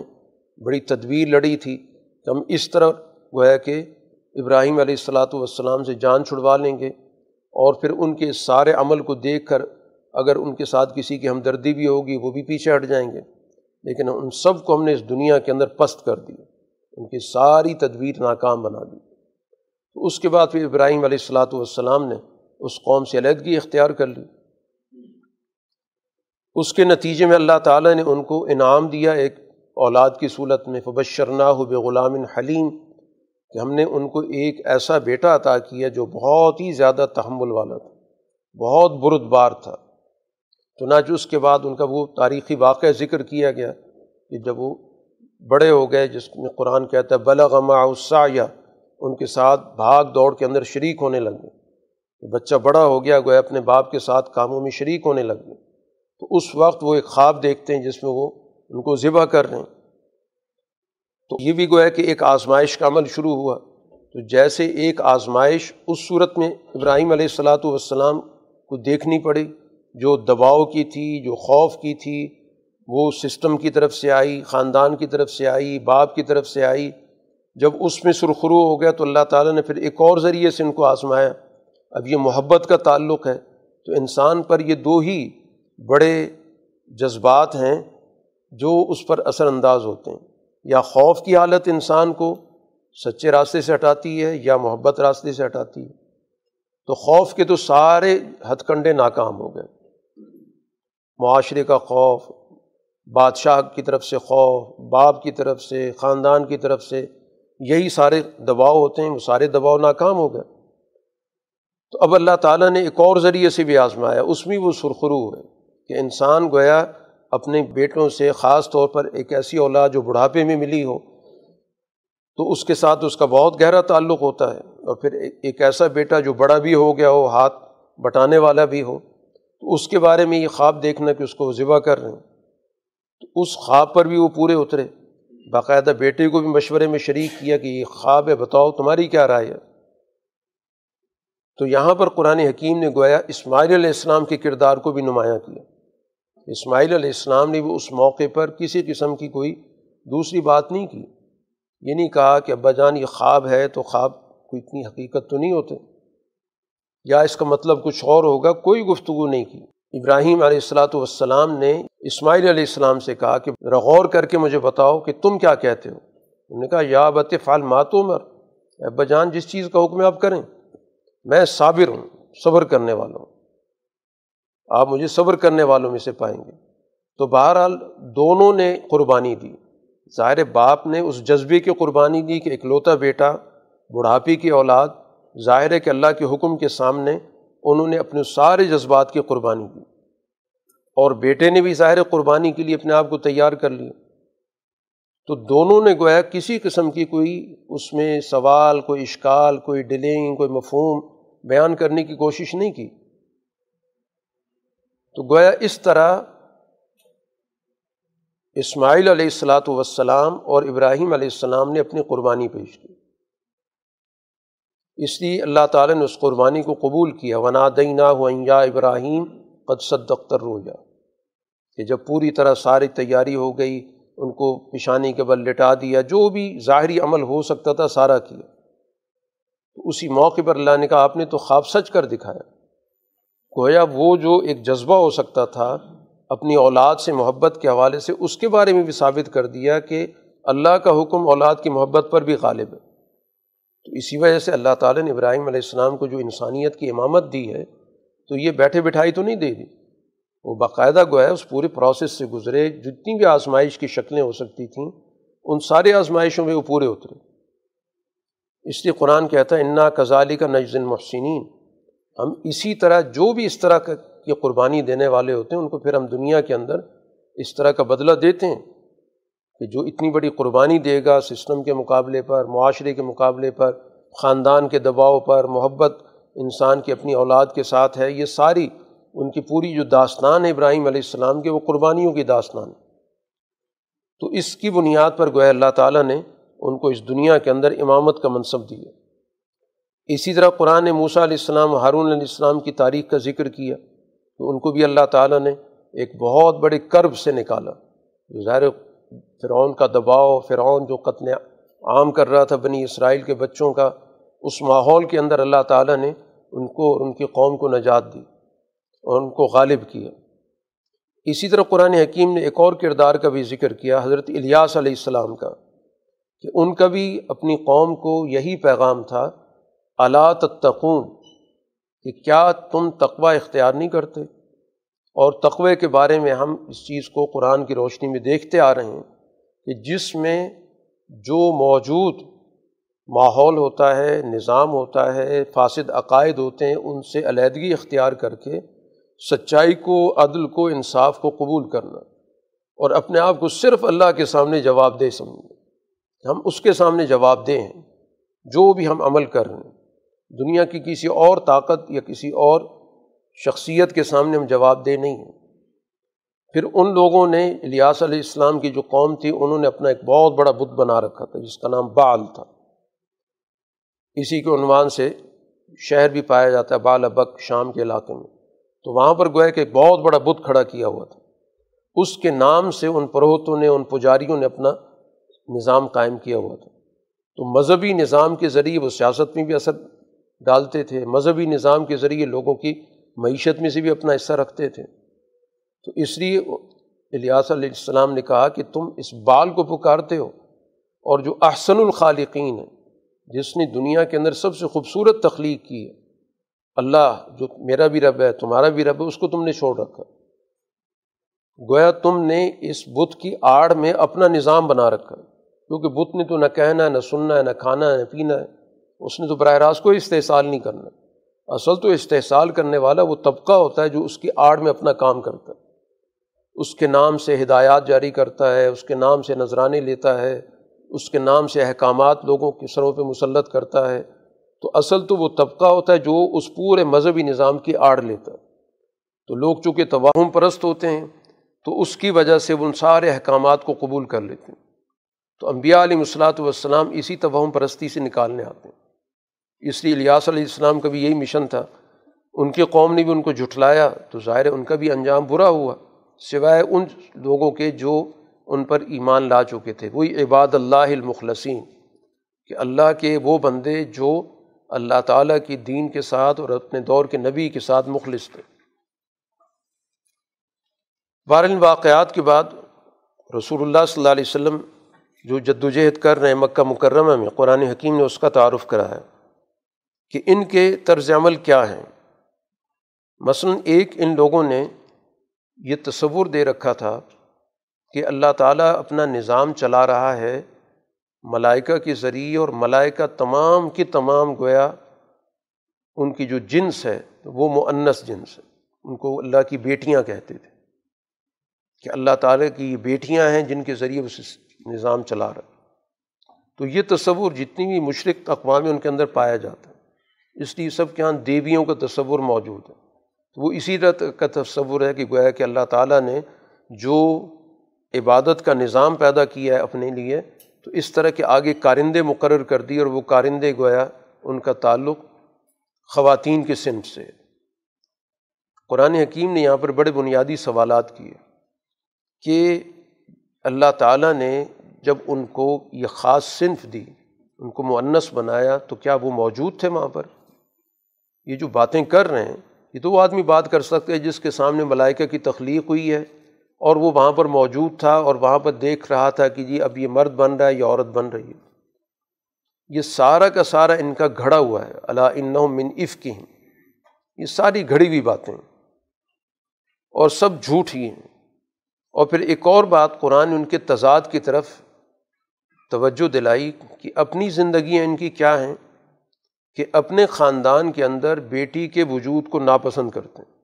بڑی تدبیر لڑی تھی کہ ہم اس طرح گویا کہ ابراہیم علیہ السلاۃ والسلام سے جان چھڑوا لیں گے اور پھر ان کے سارے عمل کو دیکھ کر اگر ان کے ساتھ کسی کی ہمدردی بھی ہوگی، وہ بھی پیچھے ہٹ جائیں گے۔ لیکن ان سب کو ہم نے اس دنیا کے اندر پست کر دیا ان کی ساری تدبیر ناکام بنا دی۔ تو اس کے بعد پھر ابراہیم علیہ السلاۃ والسلام نے اس قوم سے علیحدگی اختیار کر لی۔ اس کے نتیجے میں اللہ تعالیٰ نے ان کو انعام دیا ایک اولاد کی صورت میں فبشرنا ہو بے غلام حلیم، کہ ہم نے ان کو ایک ایسا بیٹا عطا کیا جو بہت ہی زیادہ تحمل والا تھا، بہت برد بار تھا۔ چنانچہ اس کے بعد ان کا وہ تاریخی واقعہ ذکر کیا گیا کہ جب وہ بڑے ہو گئے، جس میں قرآن کہتا ہے بلغما یا ان کے ساتھ بھاگ دوڑ کے اندر شریک ہونے لگے بچہ بڑا ہو گیا، گویا اپنے باپ کے ساتھ کاموں میں شریک ہونے لگ گئے۔ تو اس وقت وہ ایک خواب دیکھتے ہیں جس میں وہ ان کو ذبح کر رہے ہیں۔ تو یہ بھی گویا کہ ایک آزمائش کا عمل شروع ہوا۔ تو جیسے ایک آزمائش اس صورت میں ابراہیم علیہ السلاۃ والسلام کو دیکھنی پڑی۔ جو دباؤ کی تھی، جو خوف کی تھی، وہ سسٹم کی طرف سے آئی، خاندان کی طرف سے آئی، باپ کی طرف سے آئی۔ جب اس میں سرخرو ہو گیا تو اللہ تعالیٰ نے پھر ایک اور ذریعے سے ان کو آزمایا۔ اب یہ محبت کا تعلق ہے۔ تو انسان پر یہ دو ہی بڑے جذبات ہیں جو اس پر اثر انداز ہوتے ہیں۔ یا خوف کی حالت انسان کو سچے راستے سے ہٹاتی ہے یا محبت راستے سے ہٹاتی ہے۔ تو خوف کے تو سارے ہتھ کنڈے ناکام ہو گئے۔ معاشرے کا خوف، بادشاہ کی طرف سے خوف، باپ کی طرف سے، خاندان کی طرف سے، یہی سارے دباؤ ہوتے ہیں، وہ سارے دباؤ ناکام ہو گئے۔ تو اب اللہ تعالیٰ نے ایک اور ذریعے سے بھی آزمایا، اس میں وہ سرخرو ہے کہ انسان گویا اپنے بیٹوں سے خاص طور پر ایک ایسی اولاد جو بڑھاپے میں ملی ہو، تو اس کے ساتھ اس کا بہت گہرا تعلق ہوتا ہے اور پھر ایک ایسا بیٹا جو بڑا بھی ہو گیا ہو، ہاتھ بٹانے والا بھی ہو تو اس کے بارے میں یہ خواب دیکھنا کہ اس کو ذبح کر رہے ہیں۔ تو اس خواب پر بھی وہ پورے اترے۔ باقاعدہ بیٹے کو بھی مشورے میں شریک کیا کہ یہ خواب ہے، بتاؤ تمہاری کیا رائے ہے؟ تو یہاں پر قرآن حکیم نے گویا اسماعیل علیہ السلام کے کردار کو بھی نمایاں کیا۔ اسماعیل علیہ السلام نے بھی اس موقع پر کسی قسم کی کوئی دوسری بات نہیں کی۔ یہ نہیں کہا کہ ابا جان یہ خواب ہے تو خواب کوئی اتنی حقیقت تو نہیں ہوتے۔ یا اس کا مطلب کچھ اور ہوگا، کوئی گفتگو نہیں کی۔ ابراہیم علیہ السلاۃ والسلام نے اسماعیل علیہ السلام سے کہا کہ غور کر کے مجھے بتاؤ کہ تم کیا کہتے ہو۔ انہوں نے کہا، یا بت فال ماتو مر ابا جان، جس چیز کا حکم آپ کریں۔ میں صابر ہوں، صبر کرنے والا ہوں آپ مجھے صبر کرنے والوں میں سے پائیں گے۔ تو بہرحال دونوں نے قربانی دی۔ ظاہر باپ نے اس جذبے کی قربانی دی کہ اکلوتا بیٹا بڑھاپی کی اولاد ظاہر ہے کہ اللہ کے حکم کے سامنے انہوں نے اپنے سارے جذبات کی قربانی دی۔ اور بیٹے نے بھی ظاہر قربانی کے لیے اپنے آپ کو تیار کر لیا۔ تو دونوں نے گویا کسی قسم کی کوئی اس میں سوال، کوئی اشکال، کوئی ڈیلنگ، کوئی مفہوم بیان کرنے کی کوشش نہیں کی۔ تو گویا اس طرح اسماعیل علیہ السلاۃ وسلام اور ابراہیم علیہ السلام نے اپنی قربانی پیش کی۔ اس لیے اللہ تعالیٰ نے اس قربانی کو قبول کیا ونا دینا ہویا ابراہیم قد صدقتر رویا کہ جب پوری طرح ساری تیاری ہو گئی، ان کو پشانی کے بل لٹا دیا، جو بھی ظاہری عمل ہو سکتا تھا، سارا کیا۔ تو اسی موقع پر اللہ نے کہا، آپ نے تو خواب سچ کر دکھایا۔ گویا وہ جو ایک جذبہ ہو سکتا تھا، اپنی اولاد سے محبت کے حوالے سے، اس کے بارے میں بھی ثابت کر دیا کہ اللہ کا حکم اولاد کی محبت پر بھی غالب ہے۔ تو اسی وجہ سے اللہ تعالیٰ نے ابراہیم علیہ السلام کو جو انسانیت کی امامت دی ہے، تو یہ بیٹھے بٹھائی تو نہیں دے دی۔ وہ باقاعدہ گویا اس پورے پروسیس سے گزرے، جتنی بھی آزمائش کی شکلیں ہو سکتی تھیں، ان سارے آزمائشوں میں وہ پورے اترے۔ اس لیے قرآن کہتا ہے، انا کزالی کا نجز المحسنین۔ ہم اسی طرح جو بھی اس طرح کی قربانی دینے والے ہوتے ہیں، ان کو پھر ہم دنیا کے اندر اس طرح کا بدلہ دیتے ہیں۔ کہ جو اتنی بڑی قربانی دے گا سسٹم کے مقابلے پر، معاشرے کے مقابلے پر، خاندان کے دباؤ پر، محبت انسان کی اپنی اولاد کے ساتھ ہے، یہ ساری ان کی پوری جو داستان ہے ابراہیم علیہ السلام کے، وہ قربانیوں کی داستان تو اس کی بنیاد پر گویا اللہ تعالیٰ نے ان کو اس دنیا کے اندر امامت کا منصب دیا۔ اسی طرح قرآن نے موسیٰ علیہ السلام، ہارون علیہ السلام کی تاریخ کا ذکر کیا تو ان کو بھی اللہ تعالیٰ نے ایک بہت بڑے کرب سے نکالا۔ جو ظاہر فرعون کا دباؤ، فرعون جو قتل عام کر رہا تھا بنی اسرائیل کے بچوں کا، اس ماحول کے اندر اللہ تعالیٰ نے ان کو اور ان کی قوم کو نجات دی اور ان کو غالب کیا۔ اسی طرح قرآن حکیم نے ایک اور کردار کا بھی ذکر کیا، حضرت الیاس علیہ السلام کا، کہ ان کا بھی اپنی قوم کو یہی پیغام تھا اللہ تتقون کہ کیا تم تقوی اختیار نہیں کرتے؟ اور تقوے کے بارے میں ہم اس چیز کو قرآن کی روشنی میں دیکھتے آ رہے ہیں کہ جس میں جو موجود ماحول ہوتا ہے، نظام ہوتا ہے، فاسد عقائد ہوتے ہیں، ان سے علیحدگی اختیار کر کے سچائی کو، عدل کو، انصاف کو قبول کرنا اور اپنے آپ کو صرف اللہ کے سامنے جواب دہ سمجھیں ہم اس کے سامنے جواب دیں ہیں۔ جو بھی ہم عمل کر رہے ہیں، دنیا کی کسی اور طاقت یا کسی اور شخصیت کے سامنے ہم جواب دہ نہیں ہیں۔ پھر ان لوگوں نے الیاس علیہ السلام کی جو قوم تھی، انہوں نے اپنا ایک بہت بڑا بت بنا رکھا تھا، جس کا نام بال تھا۔ اسی کے عنوان سے شہر بھی پایا جاتا ہے، بال ابک شام کے علاقے میں۔ تو وہاں پر گویا کہ ایک بہت بڑا بت کھڑا کیا ہوا تھا۔ اس کے نام سے ان پروہتوں نے، ان پجاریوں نے اپنا نظام قائم کیا ہوا تھا۔ تو مذہبی نظام کے ذریعے وہ سیاست میں بھی اثر ڈالتے تھے، مذہبی نظام کے ذریعے لوگوں کی معیشت میں سے بھی اپنا حصہ رکھتے تھے۔ تو اس لیے الیاس علیہ السلام نے کہا کہ تم اس بال کو پکارتے ہو اور جو احسن الخالقین ہے جس نے دنیا کے اندر سب سے خوبصورت تخلیق کی ہے، اللہ جو میرا بھی رب ہے، تمہارا بھی رب ہے، اس کو تم نے چھوڑ رکھا۔ گویا تم نے اس بت کی آڑ میں اپنا نظام بنا رکھا، کیونکہ بت نے تو نہ کہنا ہے نہ سننا ہے نہ کھانا ہے نہ پینا ہے، اس نے تو براہ راست کوئی استحصال نہیں کرنا۔ اصل تو استحصال کرنے والا وہ طبقہ ہوتا ہے جو اس کی آڑ میں اپنا کام کرتا ہے۔ اس کے نام سے ہدایات جاری کرتا ہے، اس کے نام سے نذرانے لیتا ہے، اس کے نام سے احکامات لوگوں کے سروں پہ مسلط کرتا ہے۔ تو اصل تو وہ طبقہ ہوتا ہے جو اس پورے مذہبی نظام کی آڑ لیتا ہے۔ تو لوگ چونکہ توہم پرست ہوتے ہیں، تو اس کی وجہ سے وہ ان سارے احکامات کو قبول کر لیتے ہیں۔ تو انبیاء علیہ الصلاۃ والسلام اسی توہم پرستی سے نکالنے آتے ہیں۔ اس لیے الیاس علیہ السلام کا بھی یہی مشن تھا۔ ان کی قوم نے بھی ان کو جھٹلایا، تو ظاہر ہے ان کا بھی انجام برا ہوا۔ سوائے ان لوگوں کے جو ان پر ایمان لا چکے تھے۔ وہی عباد اللہ المخلصین، کہ اللہ کے وہ بندے جو اللہ تعالیٰ کی دین کے ساتھ اور اپنے دور کے نبی کے ساتھ مخلص تھے۔ بارہ واقعات کے بعد رسول اللہ صلی اللہ علیہ وسلم جو جد و جہد کر رہے ہیں مکہ مکرمہ میں، قرآن حکیم نے اس کا تعارف کرا ہے کہ ان کے طرز عمل کیا ہیں۔ مثلاً ایک ان لوگوں نے یہ تصور دے رکھا تھا کہ اللہ تعالیٰ اپنا نظام چلا رہا ہے، ملائکہ کے ذریعے اور ملائکہ تمام کی تمام گویا ان کی جو جنس ہے وہ معنس جنس ہے۔ ان کو اللہ کی بیٹیاں کہتے تھے کہ اللہ تعالیٰ کی یہ بیٹیاں ہیں جن کے ذریعے وہ نظام چلا رہا تو یہ تصور جتنی بھی مشرق اقوام ان کے اندر پایا جاتا ہے۔ اس لیے سب کے یہاں دیویوں کا تصور موجود ہے۔ تو وہ اسی طرح کا تصور ہے کہ گویا کہ اللہ تعالیٰ نے جو عبادت کا نظام پیدا کیا ہے اپنے لیے، تو اس طرح کے آگے کارندے مقرر کر دی اور وہ کارندے گویا ان کا تعلق خواتین کے صنف سے قرآن حکیم نے یہاں پر بڑے بنیادی سوالات کیے کہ اللہ تعالیٰ نے جب ان کو یہ خاص صنف دی، ان کو معنس بنایا، تو کیا وہ موجود تھے وہاں پر؟ یہ جو باتیں کر رہے ہیں، یہ تو وہ آدمی بات کر سکتے ہیں جس کے سامنے ملائکہ کی تخلیق ہوئی ہے، اور وہ وہاں پر موجود تھا اور وہاں پر دیکھ رہا تھا کہ جی اب یہ مرد بن رہا ہے یا عورت بن رہی ہے۔ یہ سارا کا سارا ان کا گھڑا ہوا ہے۔ اللہ ان من عف کی ہیں یہ ساری گھڑی ہوئی باتیں۔ اور سب جھوٹ ہی ہیں۔ اور پھر ایک اور بات، قرآن ان کے تضاد کی طرف توجہ دلائی کہ اپنی زندگیاں ان کی کیا ہیں۔ کہ اپنے خاندان کے اندر بیٹی کے وجود کو ناپسند کرتے ہیں۔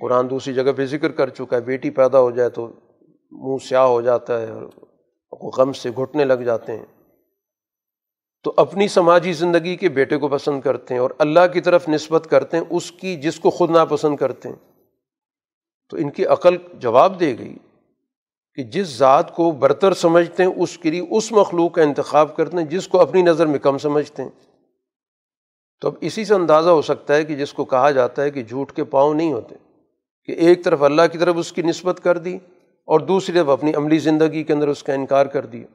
قرآن دوسری جگہ پہ ذکر کر چکا ہے، بیٹی پیدا ہو جائے تو منہ سیاہ ہو جاتا ہے اور غم سے گھٹنے لگ جاتے ہیں۔ تو اپنی سماجی زندگی کے بیٹے کو پسند کرتے ہیں اور اللہ کی طرف نسبت کرتے ہیں، اس کی جس کو خود ناپسند کرتے ہیں۔ تو ان کی عقل جواب دے گئی کہ جس ذات کو برتر سمجھتے ہیں، اس کے لیے اس مخلوق کا انتخاب کرتے ہیں، جس کو اپنی نظر میں کم سمجھتے ہیں۔ تو اب اسی سے اندازہ ہو سکتا ہے کہ جس کو کہا جاتا ہے کہ جھوٹ کے پاؤں نہیں ہوتے، کہ ایک طرف اللہ کی طرف اس کی نسبت کر دی اور دوسری طرف اپنی عملی زندگی کے اندر اس کا انکار کر دیا۔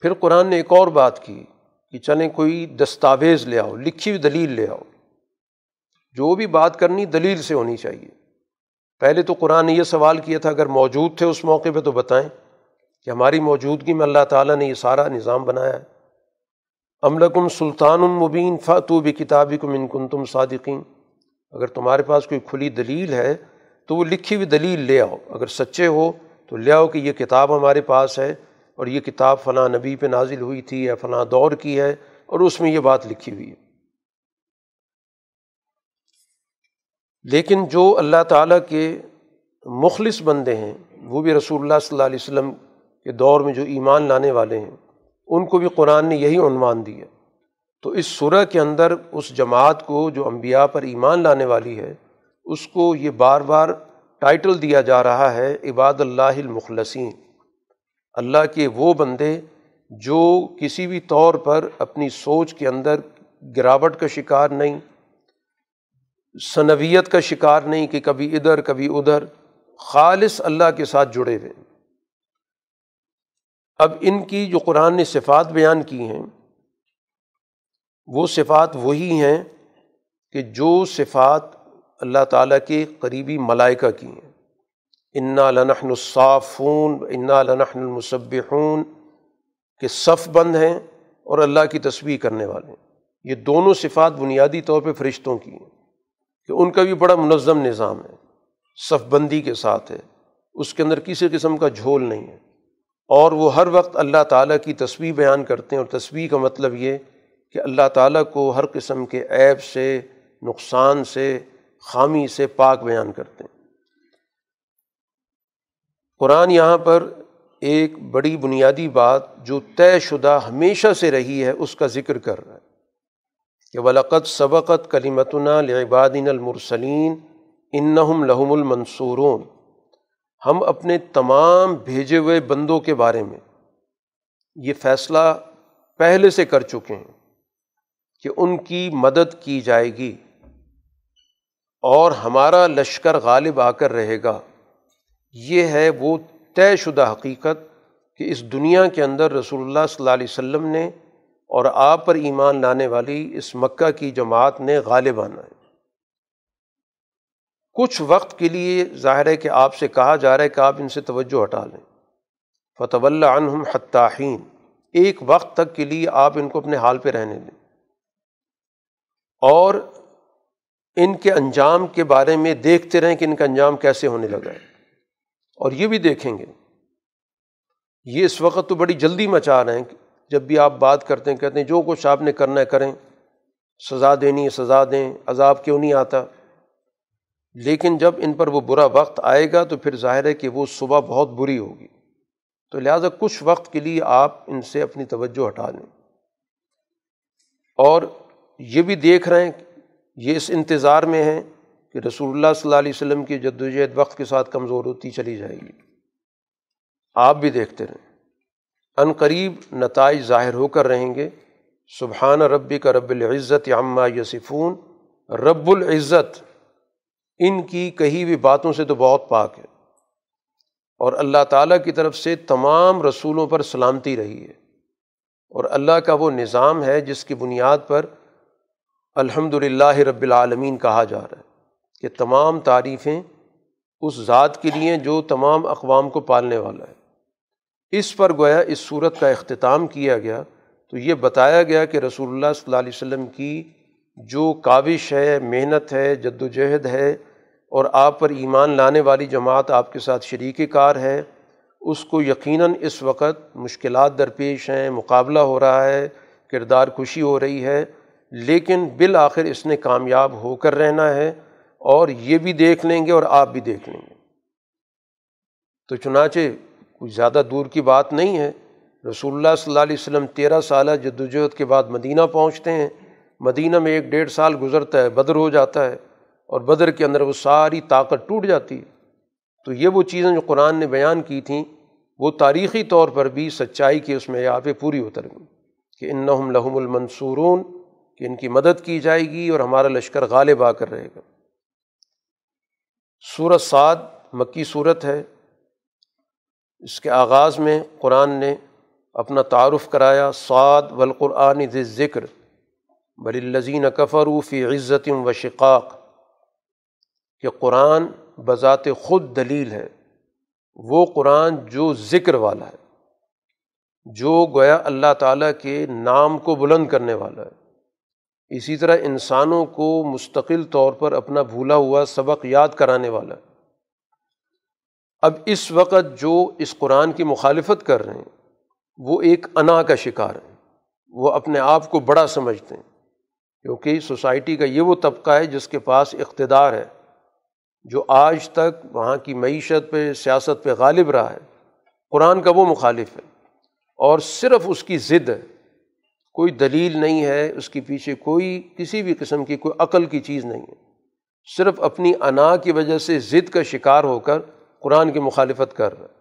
پھر قرآن نے ایک اور بات کی کہ چلیں کوئی دستاویز لے آؤ، لکھی ہوئی دلیل لے آؤ۔ جو بھی بات کرنی دلیل سے ہونی چاہیے۔ پہلے تو قرآن نے یہ سوال کیا تھا، اگر موجود تھے اس موقع پہ تو بتائیں کہ ہماری موجودگی میں اللہ تعالیٰ نے یہ سارا نظام بنایا ہے۔ املکم سلطان المبین فاتو بھی کتابی کم ان کن تم صادقین۔ اگر تمہارے پاس کوئی کھلی دلیل ہے، تو وہ لکھی ہوئی دلیل لے آؤ۔ اگر سچے ہو، تو لے آؤ کہ یہ کتاب ہمارے پاس ہے اور یہ کتاب فلاں نبی پہ نازل ہوئی تھی، یا فلاں دور کی ہے اور اس میں یہ بات لکھی ہوئی ہے۔ لیکن جو اللہ تعالیٰ کے مخلص بندے ہیں، وہ بھی رسول اللہ صلی اللہ علیہ وسلم کے دور میں جو ایمان لانے والے ہیں ان کو بھی قرآن نے یہی عنوان دیا۔ تو اس سورہ کے اندر اس جماعت کو جو انبیاء پر ایمان لانے والی ہے، اس کو یہ بار بار ٹائٹل دیا جا رہا ہے، عباد اللہ المخلصین۔ اللہ کے وہ بندے جو کسی بھی طور پر اپنی سوچ کے اندر گراوٹ کا شکار نہیں ثنویت کا شکار نہیں کہ کبھی ادھر کبھی ادھر، خالص اللہ کے ساتھ جڑے ہوئے اب ان کی جو قرآن نے صفات بیان کی ہیں، وہ صفات وہی ہیں کہ جو صفات اللہ تعالیٰ کے قریبی ملائکہ کی ہیں۔ انا لنحن الصافون، انا لنحن المصبحون کے صف بند ہیں اور اللہ کی تصویر کرنے والے ہیں۔ یہ دونوں صفات بنیادی طور پہ فرشتوں کی ہیں کہ ان کا بھی بڑا منظم نظام ہے۔ صف بندی کے ساتھ ہے۔ اس کے اندر کسی قسم کا جھول نہیں ہے۔ اور وہ ہر وقت اللہ تعالیٰ کی تصویر بیان کرتے ہیں اور تصویر کا مطلب یہ کہ اللہ تعالیٰ کو ہر قسم کے عیب سے، نقصان سے، خامی سے پاک بیان کرتے ہیں۔ قرآن یہاں پر ایک بڑی بنیادی بات جو طے شدہ ہمیشہ سے رہی ہے، اس کا ذکر کر رہا ہے کہ ولقت سبقت کلیمتنا لعبادن المرسلین انہم لہم المنصورون۔ ہم اپنے تمام بھیجے ہوئے بندوں کے بارے میں یہ فیصلہ پہلے سے کر چکے ہیں کہ ان کی مدد کی جائے گی اور ہمارا لشکر غالب آ کر رہے گا۔ یہ ہے وہ طے شدہ حقیقت کہ اس دنیا کے اندر رسول اللہ صلی اللہ علیہ وسلم نے اور آپ پر ایمان لانے والی اس مکہ کی جماعت نے غالب آنا ہے۔ کچھ وقت کے لیے ظاہر ہے کہ آپ سے کہا جا رہا ہے کہ آپ ان سے توجہ ہٹا لیں۔ فتح اللہ عنہم حتاحین ایک وقت تک کے لیے آپ ان کو اپنے حال پہ رہنے دیں۔ اور ان کے انجام کے بارے میں دیکھتے رہیں کہ ان کا انجام کیسے ہونے لگا ہے۔ اور یہ بھی دیکھیں گے۔ یہ اس وقت تو بڑی جلدی مچا رہے ہیں جب بھی آپ بات کرتے ہیں، کہتے ہیں جو کچھ آپ نے کرنا ہے، کریں۔ سزا دینی ہے، سزا دیں۔ عذاب کیوں نہیں آتا؟ لیکن جب ان پر وہ برا وقت آئے گا تو پھر ظاہر ہے کہ وہ صبح بہت بری ہوگی۔ تو لہٰذا کچھ وقت کے لیے آپ ان سے اپنی توجہ ہٹا لیں۔ اور یہ بھی دیکھ رہے ہیں یہ اس انتظار میں ہیں کہ رسول اللہ صلی اللہ علیہ وسلم کی جد وجہد وقت کے ساتھ کمزور ہوتی چلی جائے گی۔ آپ بھی دیکھتے رہیں۔ ان قریب نتائج ظاہر ہو کر رہیں گے۔ سبحان ربی کا رب العزت عامہ یسفون رب العزت ان کی کہی ہوئی باتوں سے تو بہت پاک ہے۔ اور اللہ تعالیٰ کی طرف سے تمام رسولوں پر سلامتی رہی ہے۔ اور اللہ کا وہ نظام ہے جس کی بنیاد پر الحمد للہ رب العالمین کہا جا رہا ہے کہ تمام تعریفیں اس ذات کے لیے جو تمام اقوام کو پالنے والا ہے۔ اس پر گویا اس صورت کا اختتام کیا گیا تو یہ بتایا گیا کہ رسول اللہ صلی اللہ علیہ وسلم کی جو کاوش ہے، محنت ہے، جد و جہد ہے اور آپ پر ایمان لانے والی جماعت آپ کے ساتھ شریک کار ہے، اس کو یقیناً اس وقت مشکلات درپیش ہیں، مقابلہ ہو رہا ہے، کردار خوشی ہو رہی ہے، لیکن بالآخر اس نے کامیاب ہو کر رہنا ہے اور یہ بھی دیکھ لیں گے اور آپ بھی دیکھ لیں گے۔ تو چنانچہ کچھ زیادہ دور کی بات نہیں ہے۔ رسول اللہ صلی اللہ علیہ وسلم تیرہ سالہ جدوجہد کے بعد مدینہ پہنچتے ہیں۔ مدینہ میں ایک ڈیڑھ سال گزرتا ہے، بدر ہو جاتا ہے۔ اور بدر کے اندر وہ ساری طاقت ٹوٹ جاتی ہے۔ تو یہ وہ چیزیں جو قرآن نے بیان کی تھیں، وہ تاریخی طور پر بھی سچائی کی اس میں یہاں پہ پوری اتر گئی۔ کہ ان لحم المنصورون، کہ ان کی مدد کی جائے گی اور ہمارا لشکر غالب آ کر رہے گا۔ صورت سعد مکی صورت ہے۔ اس کے آغاز میں قرآن نے اپنا تعارف کرایا، سعد والقرآن ذکر بل الزین فی عزت و شقاق۔ کہ قرآن بذات خود دلیل ہے۔ وہ قرآن جو ذکر والا ہے، جو گویا اللہ تعالیٰ کے نام کو بلند کرنے والا ہے۔ اسی طرح انسانوں کو مستقل طور پر اپنا بھولا ہوا سبق یاد کرانے والا ہے۔ اب اس وقت جو اس قرآن کی مخالفت کر رہے ہیں، وہ ایک انا کا شکار ہے وہ اپنے آپ کو بڑا سمجھتے ہیں، کیونکہ سوسائٹی کا یہ وہ طبقہ ہے جس کے پاس اقتدار ہے۔ جو آج تک وہاں کی معیشت پہ، سیاست پہ غالب رہا ہے، قرآن کا وہ مخالف ہے۔ اور صرف اس کی ضد ہے۔ کوئی دلیل نہیں ہے اس کے پیچھے، کوئی کسی بھی قسم کی، کوئی عقل کی چیز نہیں ہے۔ صرف اپنی انا کی وجہ سے ضد کا شکار ہو کر قرآن کی مخالفت کر رہا ہے۔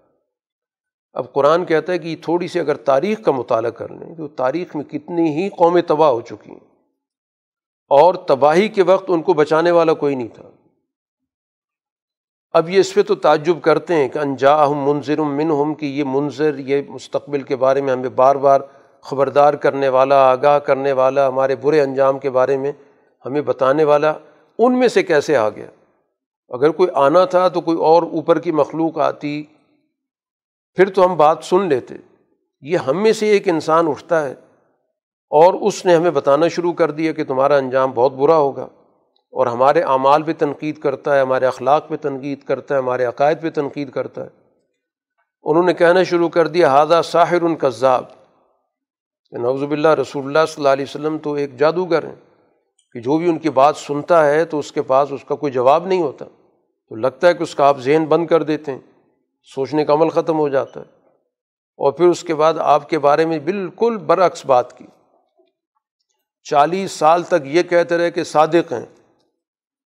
اب قرآن کہتا ہے کہ تھوڑی سی اگر تاریخ کا مطالعہ کر لیں تو تاریخ میں کتنی ہی قومیں تباہ ہو چکی ہیں۔ اور تباہی کے وقت ان کو بچانے والا کوئی نہیں تھا۔ اب یہ اس پہ تو تعجب کرتے ہیں کہ انجا ہم منظر من ہم کہ یہ منظر یہ مستقبل کے بارے میں ہمیں بار بار خبردار کرنے والا، آگاہ کرنے والا، ہمارے برے انجام کے بارے میں ہمیں بتانے والا، ان میں سے کیسے آ گیا؟ اگر کوئی آنا تھا تو کوئی اور اوپر کی مخلوق آتی، پھر تو ہم بات سن لیتے۔ یہ ہم میں سے ایک انسان اٹھتا ہے اور اس نے ہمیں بتانا شروع کر دیا کہ تمہارا انجام بہت برا ہوگا۔ اور ہمارے اعمال پہ تنقید کرتا ہے، ہمارے اخلاق پہ تنقید کرتا ہے، ہمارے عقائد پہ تنقید کرتا ہے۔ انہوں نے کہنا شروع کر دیا ہادہ ساحر ان کذاب یعنی نوزب اللہ رسول اللہ صلی اللہ علیہ وسلم تو ایک جادوگر ہیں کہ جو بھی ان کی بات سنتا ہے تو اس کے پاس اس کا کوئی جواب نہیں ہوتا۔ تو لگتا ہے کہ اس کا آپ ذہن بند کر دیتے ہیں، سوچنے کا عمل ختم ہو جاتا ہے۔ اور پھر اس کے بعد آپ کے بارے میں بالکل برعکس بات کی۔ چالیس سال تک یہ کہتے رہے کہ صادق ہیں۔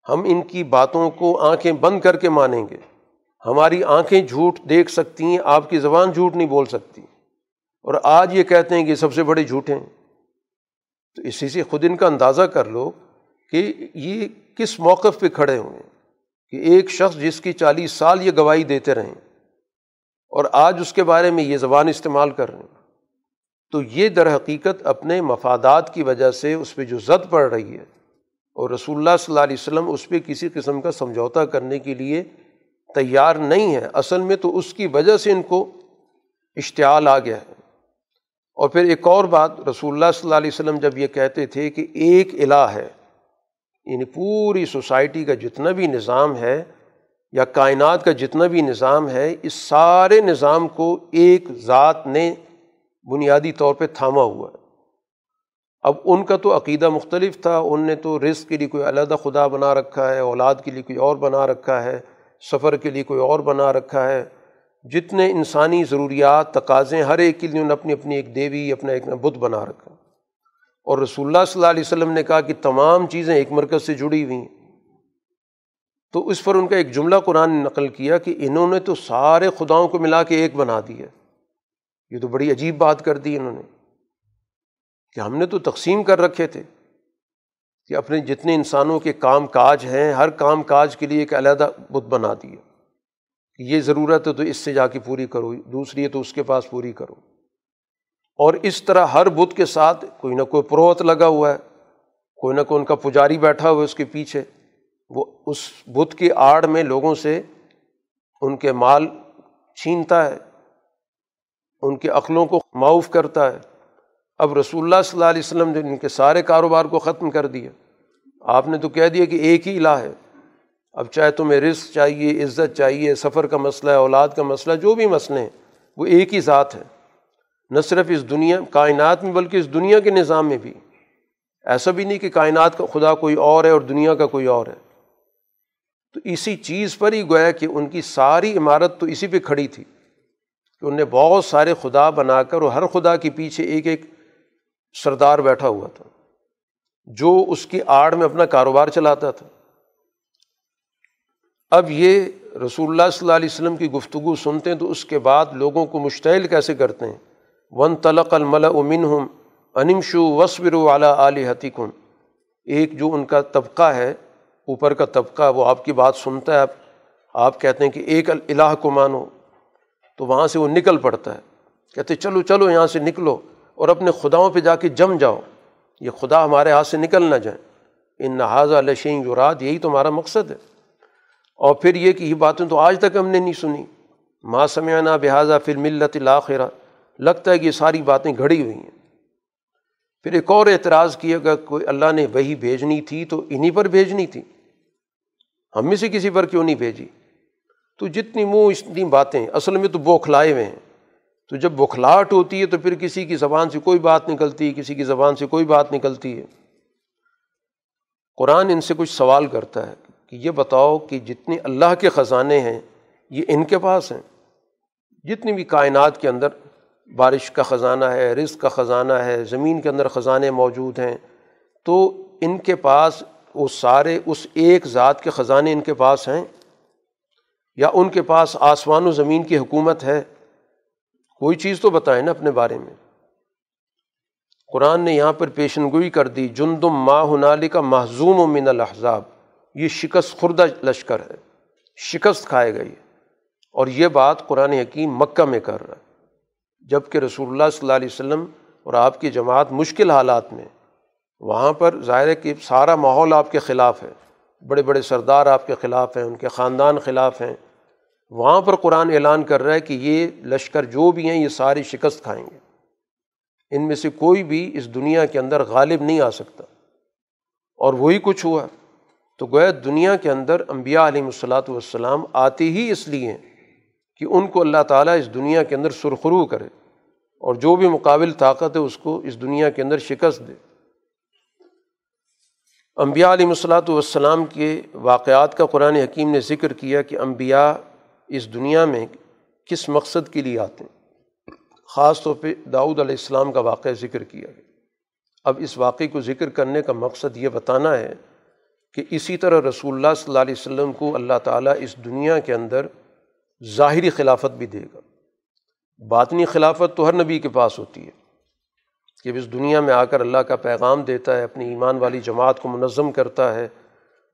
ہم ان کی باتوں کو آنکھیں بند کر کے مانیں گے۔ ہماری آنکھیں جھوٹ دیکھ سکتی ہیں، آپ کی زبان جھوٹ نہیں بول سکتی۔ اور آج یہ کہتے ہیں کہ سب سے بڑے جھوٹے ہیں۔ تو اسی سے خود ان کا اندازہ کر لو کہ یہ کس موقف پہ کھڑے ہوئے ہیں کہ ایک شخص جس کی چالیس سال یہ گواہی دیتے رہیں اور آج اس کے بارے میں یہ زبان استعمال کر رہے ہیں۔ تو یہ در حقیقت اپنے مفادات کی وجہ سے اس پہ جو زد پڑ رہی ہے اور رسول اللہ صلی اللہ علیہ وسلم اس پہ کسی قسم کا سمجھوتا کرنے کے لیے تیار نہیں ہے اصل میں تو اس کی وجہ سے ان کو اشتعال آ گیا ہے۔ اور پھر ایک اور بات، رسول اللہ صلی اللہ علیہ وسلم جب یہ کہتے تھے کہ ایک الہ ہے یعنی پوری سوسائٹی کا جتنا بھی نظام ہے یا کائنات کا جتنا بھی نظام ہے، اس سارے نظام کو ایک ذات نے بنیادی طور پہ تھاما ہوا ہے۔ اب ان کا تو عقیدہ مختلف تھا، ان نے تو رزق کے لیے کوئی علیحدہ خدا بنا رکھا ہے، اولاد کے لیے کوئی اور بنا رکھا ہے، سفر کے لیے کوئی اور بنا رکھا ہے۔ جتنے انسانی ضروریات، تقاضے، ہر ایک کے لیے انہوں نے اپنی اپنی ایک دیوی، اپنا ایک بت بنا رکھا۔ اور رسول اللہ صلی اللہ علیہ وسلم نے کہا کہ تمام چیزیں ایک مرکز سے جڑی ہوئی ہیں۔ تو اس پر ان کا ایک جملہ قرآن نے نقل کیا کہ انہوں نے تو سارے خداؤں کو ملا کے ایک بنا دیا۔ یہ تو بڑی عجیب بات کر دی انہوں نے۔ کہ ہم نے تو تقسیم کر رکھے تھے کہ اپنے جتنے انسانوں کے کام کاج ہیں، ہر کام کاج کے لیے ایک علیحدہ بت بنا دیا۔ کہ یہ ضرورت ہے تو اس سے جا کے پوری کرو، دوسری ہے تو اس کے پاس پوری کرو۔ اور اس طرح ہر بت کے ساتھ کوئی نہ کوئی پروت لگا ہوا ہے، کوئی نہ کوئی ان کا پجاری بیٹھا ہوا ہے اس کے پیچھے۔ وہ اس بت کی آڑ میں لوگوں سے ان کے مال چھینتا ہے، ان کے عقلوں کو معاف کرتا ہے۔ اب رسول اللہ صلی اللہ علیہ وسلم نے ان کے سارے کاروبار کو ختم کر دیا۔ آپ نے تو کہہ دیا کہ ایک ہی الہ ہے۔ اب چاہے تمہیں رزق چاہیے، عزت چاہیے، سفر کا مسئلہ ہے، اولاد کا مسئلہ، جو بھی مسئلے ہیں، وہ ایک ہی ذات ہے۔ نہ صرف اس دنیا، کائنات میں، بلکہ اس دنیا کے نظام میں بھی۔ ایسا بھی نہیں کہ کائنات کا خدا کوئی اور ہے اور دنیا کا کوئی اور ہے۔ تو اسی چیز پر ہی گویا کہ ان کی ساری عمارت تو اسی پہ کھڑی تھی کہ انہیں بہت سارے خدا بنا کر اور ہر خدا کے پیچھے ایک ایک سردار بیٹھا ہوا تھا، جو اس کی آڑ میں اپنا کاروبار چلاتا تھا۔ اب یہ رسول اللہ صلی اللہ علیہ وسلم کی گفتگو سنتے ہیں تو اس کے بعد لوگوں کو مشتعل کیسے کرتے ہیں؟ ون تلق الملا امن ہم انمشو وصبر والا علی ایک جو ان کا طبقہ ہے، اوپر کا طبقہ، وہ آپ کی بات سنتا ہے، آپ آپ کہتے ہیں کہ ایک الہ کو مانو، تو وہاں سے وہ نکل پڑتا ہے۔ کہتے چلو چلو، یہاں سے نکلو۔ اور اپنے خداؤں پہ جا کے جم جاؤ۔ یہ خدا ہمارے ہاتھ سے نکل نہ جائیں ان نہاذا لشین جرات یہی تو ہمارا مقصد ہے۔ اور پھر یہ کہ یہ باتیں تو آج تک ہم نے نہیں سنی۔ ماں سمیانہ بحاظہ پھر ملت الآخرہ لگتا ہے کہ یہ ساری باتیں گھڑی ہوئی ہیں۔ پھر ایک اور اعتراض کیا کہ کوئی اللہ نے وہی بھیجنی تھی تو انہیں پر بھیجنی تھی۔ ہم میں سے کسی پر کیوں نہیں بھیجی؟ تو جتنی منہ، اتنی باتیں۔ اصل میں تو بوکھلائے ہوئے ہیں۔ تو جب بکھلاہٹ ہوتی ہے تو پھر کسی کی زبان سے کوئی بات نکلتی ہے، کسی کی زبان سے کوئی بات نکلتی ہے۔ قرآن ان سے کچھ سوال کرتا ہے کہ یہ بتاؤ کہ جتنے اللہ کے خزانے ہیں، یہ ان کے پاس ہیں۔ جتنی بھی کائنات کے اندر بارش کا خزانہ ہے، رزق کا خزانہ ہے، زمین کے اندر خزانے موجود ہیں، تو ان کے پاس وہ سارے اس ایک ذات کے خزانے ان کے پاس ہیں؟ یا ان کے پاس آسمان و زمین کی حکومت ہے؟ کوئی چیز تو بتائیں نا اپنے بارے میں۔ قرآن نے یہاں پر پیشن گوئی کر دی، جندم ما ہنالی کا محضوم و من الحضاب یہ شکست خوردہ لشکر ہے، شکست کھائے گئی اور یہ بات قرآن حکیم مکہ میں کر رہا ہے۔ جبکہ رسول اللہ صلی اللہ علیہ وسلم اور آپ کی جماعت مشکل حالات میں، وہاں پر ظاہر ہے کہ سارا ماحول آپ کے خلاف ہے۔ بڑے بڑے سردار آپ کے خلاف ہیں، ان کے خاندان خلاف ہیں۔ وہاں پر قرآن اعلان کر رہا ہے کہ یہ لشکر جو بھی ہیں یہ ساری شکست کھائیں گے۔ ان میں سے کوئی بھی اس دنیا کے اندر غالب نہیں آ سکتا۔ اور وہی کچھ ہوا۔ تو گویا دنیا کے اندر انبیاء علیہ الصلاۃ والسلام آتے ہی اس لیے ہیں کہ ان کو اللہ تعالیٰ اس دنیا کے اندر سرخرو کرے اور جو بھی مقابل طاقت ہے اس کو اس دنیا کے اندر شکست دے۔ انبیاء علیہ الصلاۃ والسلام کے واقعات کا قرآن حکیم نے ذکر کیا کہ انبیاء اس دنیا میں کس مقصد کے لیے آتے ہیں؟ خاص طور پہ داؤد علیہ السلام کا واقعہ ذکر کیا گیا۔ اب اس واقعے کو ذکر کرنے کا مقصد یہ بتانا ہے کہ اسی طرح رسول اللہ صلی اللہ علیہ وسلم کو اللہ تعالیٰ اس دنیا کے اندر ظاہری خلافت بھی دے گا۔ باطنی خلافت تو ہر نبی کے پاس ہوتی ہے۔ کہ اس دنیا میں آ کر اللہ کا پیغام دیتا ہے، اپنی ایمان والی جماعت کو منظم کرتا ہے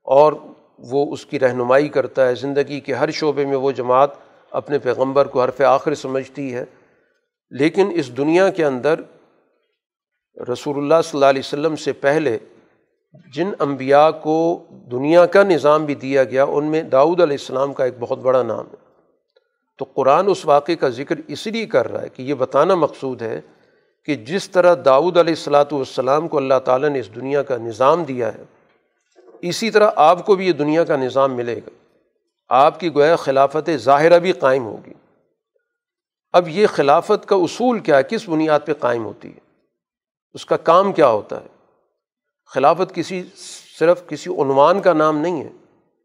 اور وہ اس کی رہنمائی کرتا ہے۔ زندگی کے ہر شعبے میں وہ جماعت اپنے پیغمبر کو حرف آخر سمجھتی ہے۔ لیکن اس دنیا کے اندر رسول اللہ صلی اللہ علیہ وسلم سے پہلے جن انبیاء کو دنیا کا نظام بھی دیا گیا، ان میں داؤد علیہ السلام کا ایک بہت بڑا نام ہے۔ تو قرآن اس واقعے کا ذکر اس لیے کر رہا ہے کہ یہ بتانا مقصود ہے کہ جس طرح داؤد علیہ السلاۃ والسلام کو اللہ تعالیٰ نے اس دنیا کا نظام دیا ہے اسی طرح آپ کو بھی یہ دنیا کا نظام ملے گا۔ آپ کی گویا خلافت ظاہرہ بھی قائم ہوگی۔ اب یہ خلافت کا اصول کیا ہے؟ کس بنیاد پہ قائم ہوتی ہے؟ اس کا کام کیا ہوتا ہے؟ خلافت کسی صرف کسی عنوان کا نام نہیں ہے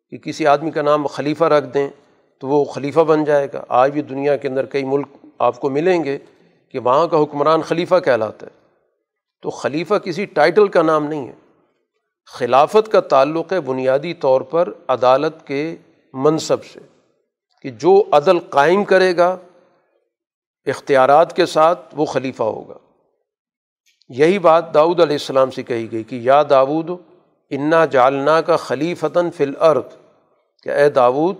کہ کسی آدمی کا نام خلیفہ رکھ دیں تو وہ خلیفہ بن جائے گا۔ آج بھی دنیا کے اندر کئی ملک آپ کو ملیں گے کہ وہاں کا حکمران خلیفہ کہلاتا ہے۔ تو خلیفہ کسی ٹائٹل کا نام نہیں ہے۔ خلافت کا تعلق ہے بنیادی طور پر عدالت کے منصب سے کہ جو عدل قائم کرے گا، اختیارات کے ساتھ وہ خلیفہ ہوگا۔ یہی بات داؤد علیہ السلام سے کہی گئی کہ یا داود انا جالنا کا خلیفتاً فل عرت کہ اے داود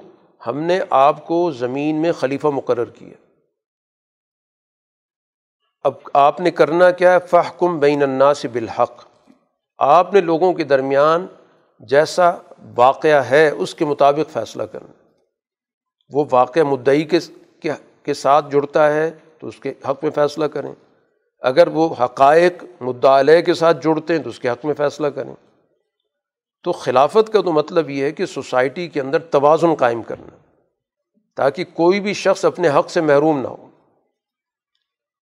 ہم نے آپ کو زمین میں خلیفہ مقرر کیا۔ اب آپ نے کرنا کیا ہے؟ فحکم بین الناس بالحق۔ آپ نے لوگوں کے درمیان جیسا واقعہ ہے، اس کے مطابق فیصلہ کرنا۔ وہ واقعہ مدعی کے کے ساتھ جڑتا ہے تو اس کے حق میں فیصلہ کریں۔ اگر وہ حقائق مدعا کے ساتھ جڑتے ہیں تو اس کے حق میں فیصلہ کریں۔ تو خلافت کا تو مطلب یہ ہے کہ سوسائٹی کے اندر توازن قائم کرنا، تاکہ کوئی بھی شخص اپنے حق سے محروم نہ ہو۔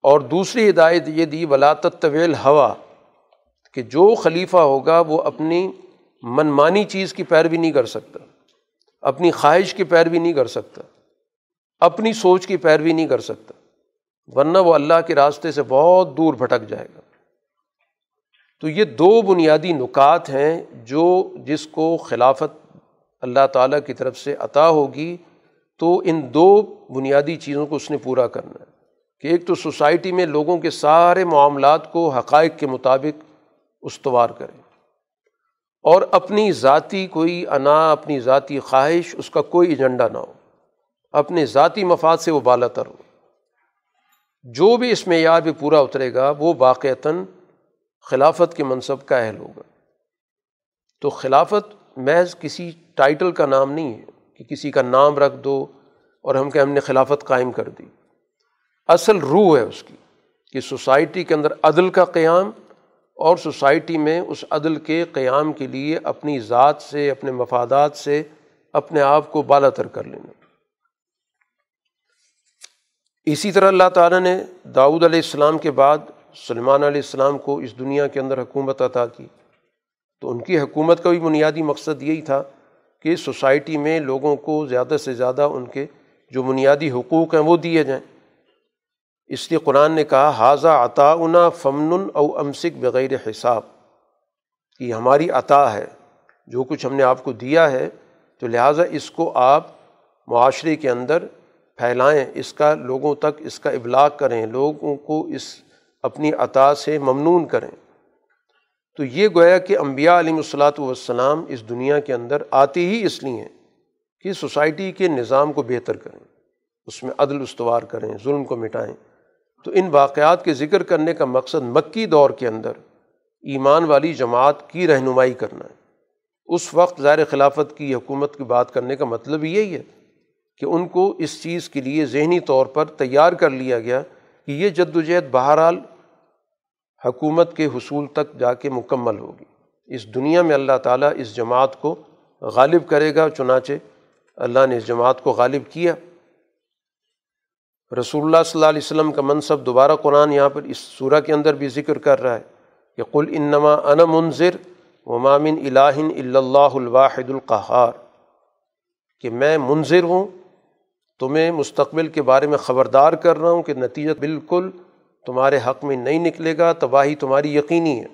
اور دوسری ہدایت یہ دی ولاطت طویل ہوا کہ جو خلیفہ ہوگا وہ اپنی منمانی چیز کی پیروی نہیں کر سکتا، اپنی خواہش کی پیروی نہیں کر سکتا، اپنی سوچ کی پیروی نہیں کر سکتا، ورنہ وہ اللہ کے راستے سے بہت دور بھٹک جائے گا۔ تو یہ دو بنیادی نکات ہیں جو جس کو خلافت اللہ تعالیٰ کی طرف سے عطا ہوگی۔ تو ان دو بنیادی چیزوں کو اس نے پورا کرنا ہے کہ ایک تو سوسائٹی میں لوگوں کے سارے معاملات کو حقائق کے مطابق استوار کریں۔ اور اپنی ذاتی کوئی انا، اپنی ذاتی خواہش، اس کا کوئی ایجنڈا نہ ہو۔ اپنے ذاتی مفاد سے وہ بالا تر ہو۔ جو بھی اس معیار پہ پورا اترے گا، وہ واقعتاً خلافت کے منصب کا اہل ہوگا۔ تو خلافت محض کسی ٹائٹل کا نام نہیں ہے کہ کسی کا نام رکھ دو اور ہم کہ ہم نے خلافت قائم کر دی۔ اصل روح ہے اس کی کہ سوسائٹی کے اندر عدل کا قیام اور سوسائٹی میں اس عدل کے قیام کے لیے اپنی ذات سے، اپنے مفادات سے اپنے آپ کو بالا تر کر لینا۔ اسی طرح اللہ تعالیٰ نے داؤد علیہ السلام کے بعد سلمان علیہ السلام کو اس دنیا کے اندر حکومت عطا کی۔ تو ان کی حکومت کا بھی بنیادی مقصد یہی تھا کہ سوسائٹی میں لوگوں کو زیادہ سے زیادہ ان کے جو بنیادی حقوق ہیں وہ دیے جائیں۔ اس لیے قرآن نے کہا حاضہ عطا فمن او امسک بغیر حساب. کہ ہماری عطا ہے۔ جو کچھ ہم نے آپ کو دیا ہے، تو لہٰذا اس کو آپ معاشرے کے اندر پھیلائیں۔ اس کا لوگوں تک اس کا ابلاغ کریں۔ لوگوں کو اس اپنی عطا سے ممنون کریں۔ تو یہ گویا کہ امبیا علیہ الصلاۃ والسلام اس دنیا کے اندر آتے ہی اس لیے کہ سوسائٹی کے نظام کو بہتر کریں، اس میں عدل استوار کریں، ظلم کو مٹائیں۔ تو ان واقعات کے ذکر کرنے کا مقصد مکی دور کے اندر ایمان والی جماعت کی رہنمائی کرنا ہے۔ اس وقت زائر خلافت کی حکومت کی بات کرنے کا مطلب یہی ہے کہ ان کو اس چیز کے لیے ذہنی طور پر تیار کر لیا گیا کہ یہ جد و جہد بہرحال حکومت کے حصول تک جا کے مکمل ہوگی۔ اس دنیا میں اللہ تعالیٰ اس جماعت کو غالب کرے گا، چنانچہ اللہ نے اس جماعت کو غالب کیا۔ رسول اللہ صلی اللہ علیہ وسلم کا منصب دوبارہ قرآن یہاں پر اس صورح کے اندر بھی ذکر کر رہا ہے کہ قل انما ان منظر و مامن الہن اللہ الواحد القحار کہ میں منظر ہوں، تمہیں مستقبل کے بارے میں خبردار کر رہا ہوں کہ نتیجہ بالکل تمہارے حق میں نہیں نکلے گا، تباہی تمہاری یقینی ہے۔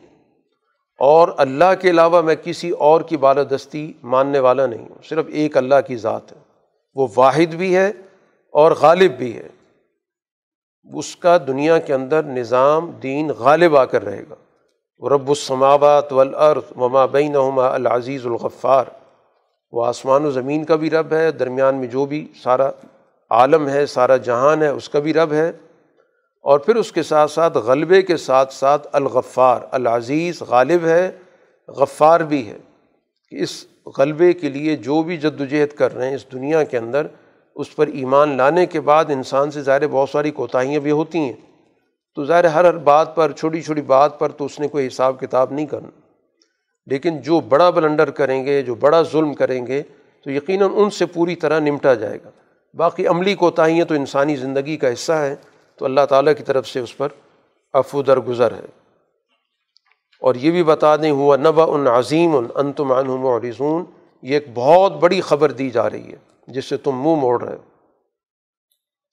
اور اللہ کے علاوہ میں کسی اور کی بالادستی ماننے والا نہیں ہوں، صرف ایک اللہ کی ذات ہے۔ وہ واحد بھی ہے اور غالب بھی ہے۔ اس کا دنیا کے اندر نظام دین غالب آ کر رہے گا۔ رب السماوات والارض وما بینہما العزیز الغفار۔ وہ آسمان و زمین کا بھی رب ہے، درمیان میں جو بھی سارا عالم ہے، سارا جہان ہے، اس کا بھی رب ہے۔ اور پھر اس کے ساتھ ساتھ غلبے کے ساتھ ساتھ الغفار، العزیز غالب ہے، غفار بھی ہے۔ کہ اس غلبے کے لیے جو بھی جد وجہد کر رہے ہیں، اس دنیا کے اندر اس پر ایمان لانے کے بعد انسان سے ظاہر بہت ساری کوتاہیاں بھی ہوتی ہیں۔ تو ظاہر ہر ہر بات پر، چھوٹی چھوٹی بات پر تو اس نے کوئی حساب کتاب نہیں کرنا۔ لیکن جو بڑا بلنڈر کریں گے، جو بڑا ظلم کریں گے، تو یقیناً ان سے پوری طرح نمٹا جائے گا۔ باقی عملی کوتاہیاں تو انسانی زندگی کا حصہ ہے تو اللہ تعالیٰ کی طرف سے اس پر افو در گزر ہے۔ اور یہ بھی بتا دیں، ہوا نبا ان عظیم ان انتم عنہم اور یہ ایک بہت بڑی خبر دی جا رہی ہے۔ جس سے تم منہ موڑ رہے ہو۔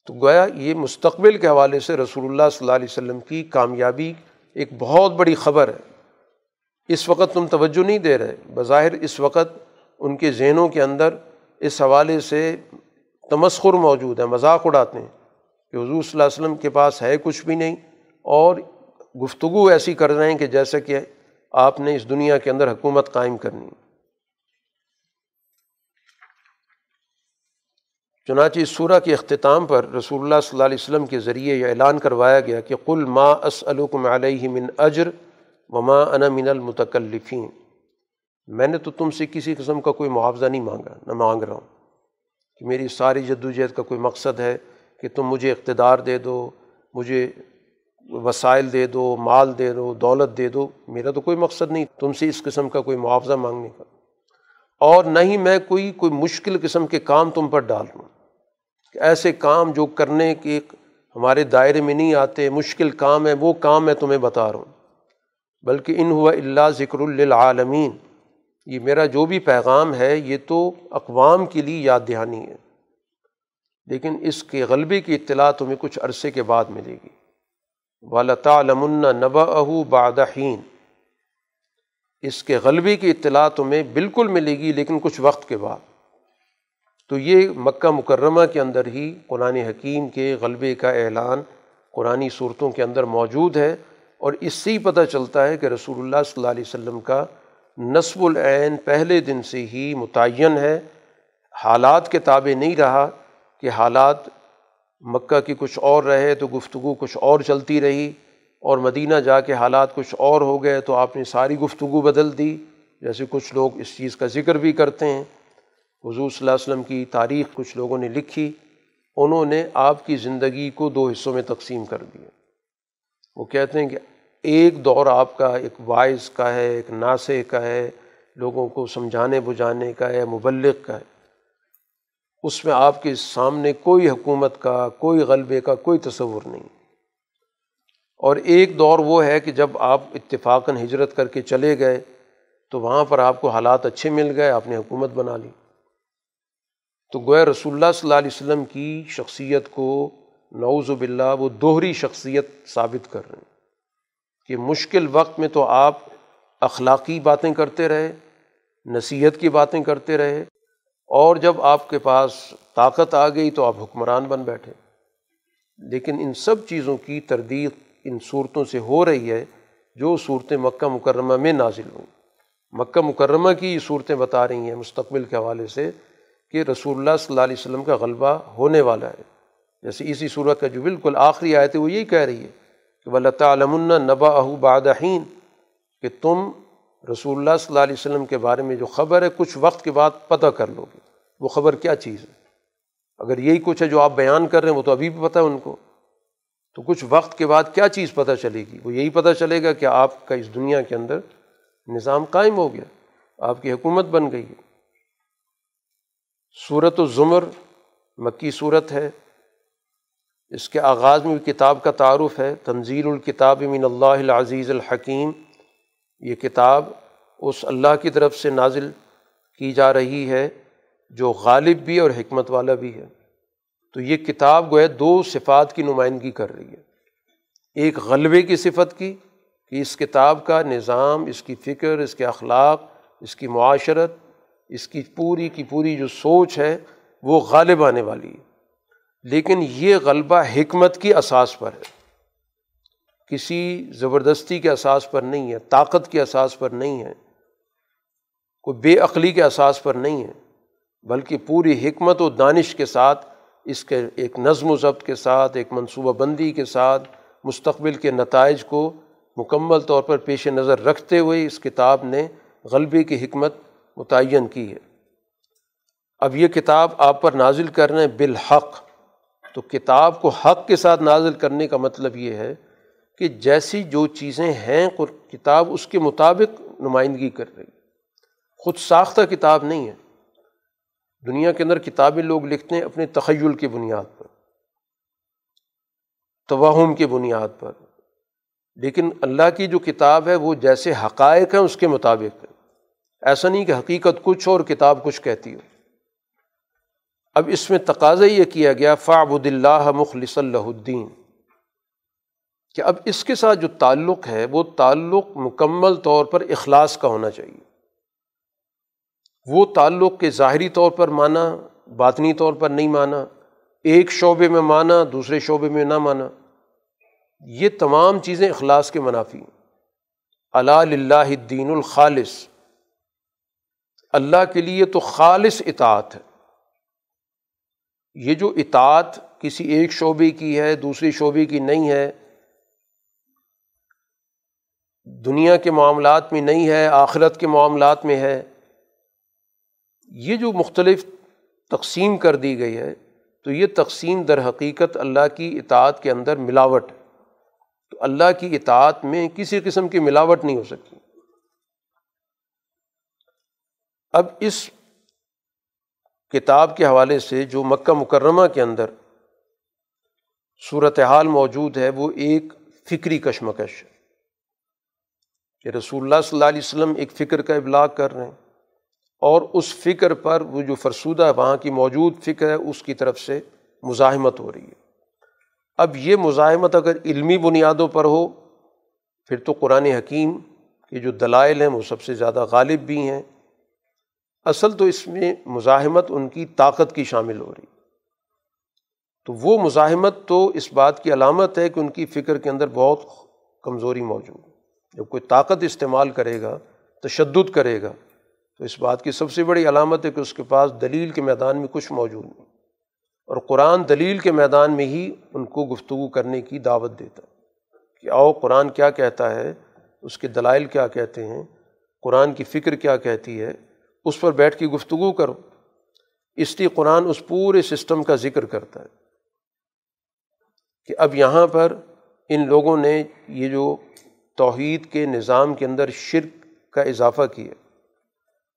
تو گویا یہ مستقبل کے حوالے سے رسول اللہ صلی اللہ علیہ وسلم کی کامیابی ایک بہت بڑی خبر ہے۔ اس وقت تم توجہ نہیں دے رہے۔ بظاہر اس وقت ان کے ذہنوں کے اندر اس حوالے سے تمسخر موجود ہے، مذاق اڑاتے ہیں کہ حضور صلی اللہ علیہ وسلم کے پاس ہے کچھ بھی نہیں۔ اور گفتگو ایسی کر رہے ہیں کہ جیسا کہ آپ نے اس دنیا کے اندر حکومت قائم کرنی۔ چنانچہ اس صورح کے اختتام پر رسول اللہ صلی اللہ علیہ وسلم کے ذریعے یہ اعلان کروایا گیا کہ قل ما اسلکم علیہ من اجر وما انا من المتکلفین۔ میں نے تو تم سے کسی قسم کا کوئی معاوضہ نہیں مانگا، نہ مانگ رہا ہوں۔ کہ میری ساری جد و جہد کا کوئی مقصد ہے کہ تم مجھے اقتدار دے دو، مجھے وسائل دے دو، مال دے دو، دولت دے دو، میرا تو کوئی مقصد نہیں، تم سے اس قسم کا کوئی معاوضہ مانگنے کا۔ اور نہ ہی میں کوئی کوئی مشکل قسم کے کام تم پر ڈال دوں۔ کہ ایسے کام جو کرنے کے ہمارے دائرے میں نہیں آتے، مشکل کام ہے، وہ کام میں تمہیں بتا رہا ہوں۔ بلکہ ان ہوا اللہ ذکر للعالمین۔ یہ میرا جو بھی پیغام ہے، یہ تو اقوام کے لیے یاد دہانی ہے۔ لیکن اس کے غلبے کی اطلاع تمہیں کچھ عرصے کے بعد ملے گی۔ والا تعلمن نبا اہو بادحین اس کے غلبے کی اطلاع تمہیں بالکل ملے گی، لیکن کچھ وقت کے بعد۔ تو یہ مکہ مکرمہ کے اندر ہی قرآن حکیم کے غلبے کا اعلان قرآن صورتوں کے اندر موجود ہے اور اس سے ہی پتہ چلتا ہے کہ رسول اللہ صلی اللہ علیہ وسلم کا نصب العین پہلے دن سے ہی متعین ہے۔ حالات کے تابع نہیں رہا کہ حالات مکہ کی کچھ اور رہے تو گفتگو کچھ اور چلتی رہی اور مدینہ جا کے حالات کچھ اور ہو گئے تو آپ نے ساری گفتگو بدل دی۔ جیسے کچھ لوگ اس چیز کا ذکر بھی کرتے ہیں۔ حضور صلی اللہ علیہ وسلم کی تاریخ کچھ لوگوں نے لکھی، انہوں نے آپ کی زندگی کو دو حصوں میں تقسیم کر دیا۔ وہ کہتے ہیں کہ ایک دور آپ کا ایک وائز کا ہے، ایک ناسے کا ہے، لوگوں کو سمجھانے بجھانے کا ہے، مبلغ کا ہے۔ اس میں آپ کے سامنے کوئی حکومت کا، کوئی غلبے کا، کوئی تصور نہیں۔ اور ایک دور وہ ہے کہ جب آپ اتفاقاً ہجرت کر کے چلے گئے تو وہاں پر آپ کو حالات اچھے مل گئے، آپ نے حکومت بنا لی۔ تو گویا رسول اللہ صلی اللہ علیہ وسلم کی شخصیت کو نعوذ باللہ وہ دوہری شخصیت ثابت کر رہے ہیں کہ مشکل وقت میں تو آپ اخلاقی باتیں کرتے رہے، نصیحت کی باتیں کرتے رہے، اور جب آپ کے پاس طاقت آ گئی تو آپ حکمران بن بیٹھے۔ لیکن ان سب چیزوں کی تردید ان صورتوں سے ہو رہی ہے جو صورتیں مکہ مکرمہ میں نازل ہوں مکہ مکرمہ کی یہ صورتیں بتا رہی ہیں مستقبل کے حوالے سے۔ کہ رسول اللہ صلی اللہ علیہ وسلم کا غلبہ ہونے والا ہے۔ جیسے اسی صورت کا جو بالکل آخری آئے تھے وہ یہی کہہ رہی ہے کہ اللہ تعالم نبا اہو کہ تم رسول اللہ صلی اللہ علیہ وسلم کے بارے میں جو خبر ہے، کچھ وقت کے بعد پتہ کر لو گے۔ وہ خبر کیا چیز ہے؟ اگر یہی کچھ ہے جو آپ بیان کر رہے ہیں، وہ تو ابھی بھی پتہ ہے ان کو۔ تو کچھ وقت کے بعد کیا چیز پتہ چلے گی؟ وہ یہی پتہ چلے گا کہ آپ کا اس دنیا کے اندر نظام قائم ہو گیا، آپ کی حکومت بن گئی ہے۔ صورت و ظمر مکی صورت ہے۔ اس کے آغاز میں بھی کتاب کا تعارف ہے۔ تنزیل الکتاب من اللہ العزیز الحکیم۔ یہ کتاب اس اللہ کی طرف سے نازل کی جا رہی ہے، جو غالب بھی اور حکمت والا بھی ہے۔ تو یہ کتاب گویا دو صفات کی نمائندگی کر رہی ہے۔ ایک غلبے کی صفت کی کہ اس کتاب کا نظام، اس کی فکر، اس کے اخلاق، اس کی معاشرت اس کی پوری کی پوری جو سوچ ہے وہ غالب آنے والی ہے۔ لیکن یہ غلبہ حکمت کی اساس پر ہے۔ کسی زبردستی کے اساس پر نہیں ہے، طاقت کے اساس پر نہیں ہے۔ کوئی بے عقلی کے اساس پر نہیں ہے، بلکہ پوری حکمت و دانش کے ساتھ، اس کے ایک نظم و ضبط کے ساتھ، ایک منصوبہ بندی کے ساتھ، مستقبل کے نتائج کو مکمل طور پر پیش نظر رکھتے ہوئے اس کتاب نے غلبے کی حکمت متعین کی ہے۔ اب یہ کتاب آپ پر نازل کر رہے ہیں بالحق۔ تو کتاب کو حق کے ساتھ نازل کرنے کا مطلب یہ ہے کہ جیسی جو چیزیں ہیں کتاب اس کے مطابق نمائندگی کر رہی خود ساختہ کتاب نہیں ہے۔ دنیا کے اندر کتابیں لوگ لکھتے ہیں اپنے تخیل کی بنیاد پر۔ توہم کی بنیاد پر۔ لیکن اللہ کی جو کتاب ہے وہ جیسے حقائق ہیں اس کے مطابق ہے۔ ایسا نہیں کہ حقیقت کچھ اور کتاب کچھ کہتی ہو۔ اب اس میں تقاضا یہ کیا گیا فعبد اللہ مخلص اللہ الدین۔ کہ اب اس کے ساتھ جو تعلق ہے، وہ تعلق مکمل طور پر اخلاص کا ہونا چاہیے۔ وہ تعلق کے ظاہری طور پر مانا، باطنی طور پر نہیں مانا۔ ایک شعبے میں مانا، دوسرے شعبے میں نہ مانا۔ یہ تمام چیزیں اخلاص کے منافی اللہ الدین الخالص۔ اللہ کے لیے تو خالص اطاعت ہے۔ یہ جو اطاعت کسی ایک شعبے کی ہے دوسری شعبے کی نہیں ہے، دنیا کے معاملات میں نہیں ہے، آخرت کے معاملات میں ہے، یہ جو مختلف تقسیم کر دی گئی ہے، تو یہ تقسیم در حقیقت اللہ کی اطاعت کے اندر ملاوٹ ہے۔ تو اللہ کی اطاعت میں کسی قسم کی ملاوٹ نہیں ہو سکتی۔ اب اس کتاب کے حوالے سے جو مکہ مکرمہ کے اندر صورت حال موجود ہے، وہ ایک فکری کشمکش ہے کہ رسول اللہ صلی اللہ علیہ وسلم ایک فکر کا ابلاغ کر رہے ہیں اور اس فکر پر وہ جو فرسودہ وہاں کی موجود فکر ہے، اس کی طرف سے مزاحمت ہو رہی ہے۔ اب یہ مزاحمت اگر علمی بنیادوں پر ہو، پھر تو قرآن حکیم کے جو دلائل ہیں، وہ سب سے زیادہ غالب بھی ہیں۔ اصل تو اس میں مزاحمت ان کی طاقت کی شامل ہو رہی۔ تو وہ مزاحمت تو اس بات کی علامت ہے کہ ان کی فکر کے اندر بہت کمزوری موجود ہے۔ جب کوئی طاقت استعمال کرے گا، تشدد کرے گا، تو اس بات کی سب سے بڑی علامت ہے کہ اس کے پاس دلیل کے میدان میں کچھ موجود نہیں۔ اور قرآن دلیل کے میدان میں ہی ان کو گفتگو کرنے کی دعوت دیتا۔ ہے کہ آؤ، قرآن کیا کہتا ہے؟ اس کے دلائل کیا کہتے ہیں؟ قرآن کی فکر کیا کہتی ہے؟ اس پر بیٹھ کے گفتگو کرو۔ اس لیے قرآن اس پورے سسٹم کا ذکر کرتا ہے کہ اب یہاں پر ان لوگوں نے یہ جو توحید کے نظام کے اندر شرک کا اضافہ کیا،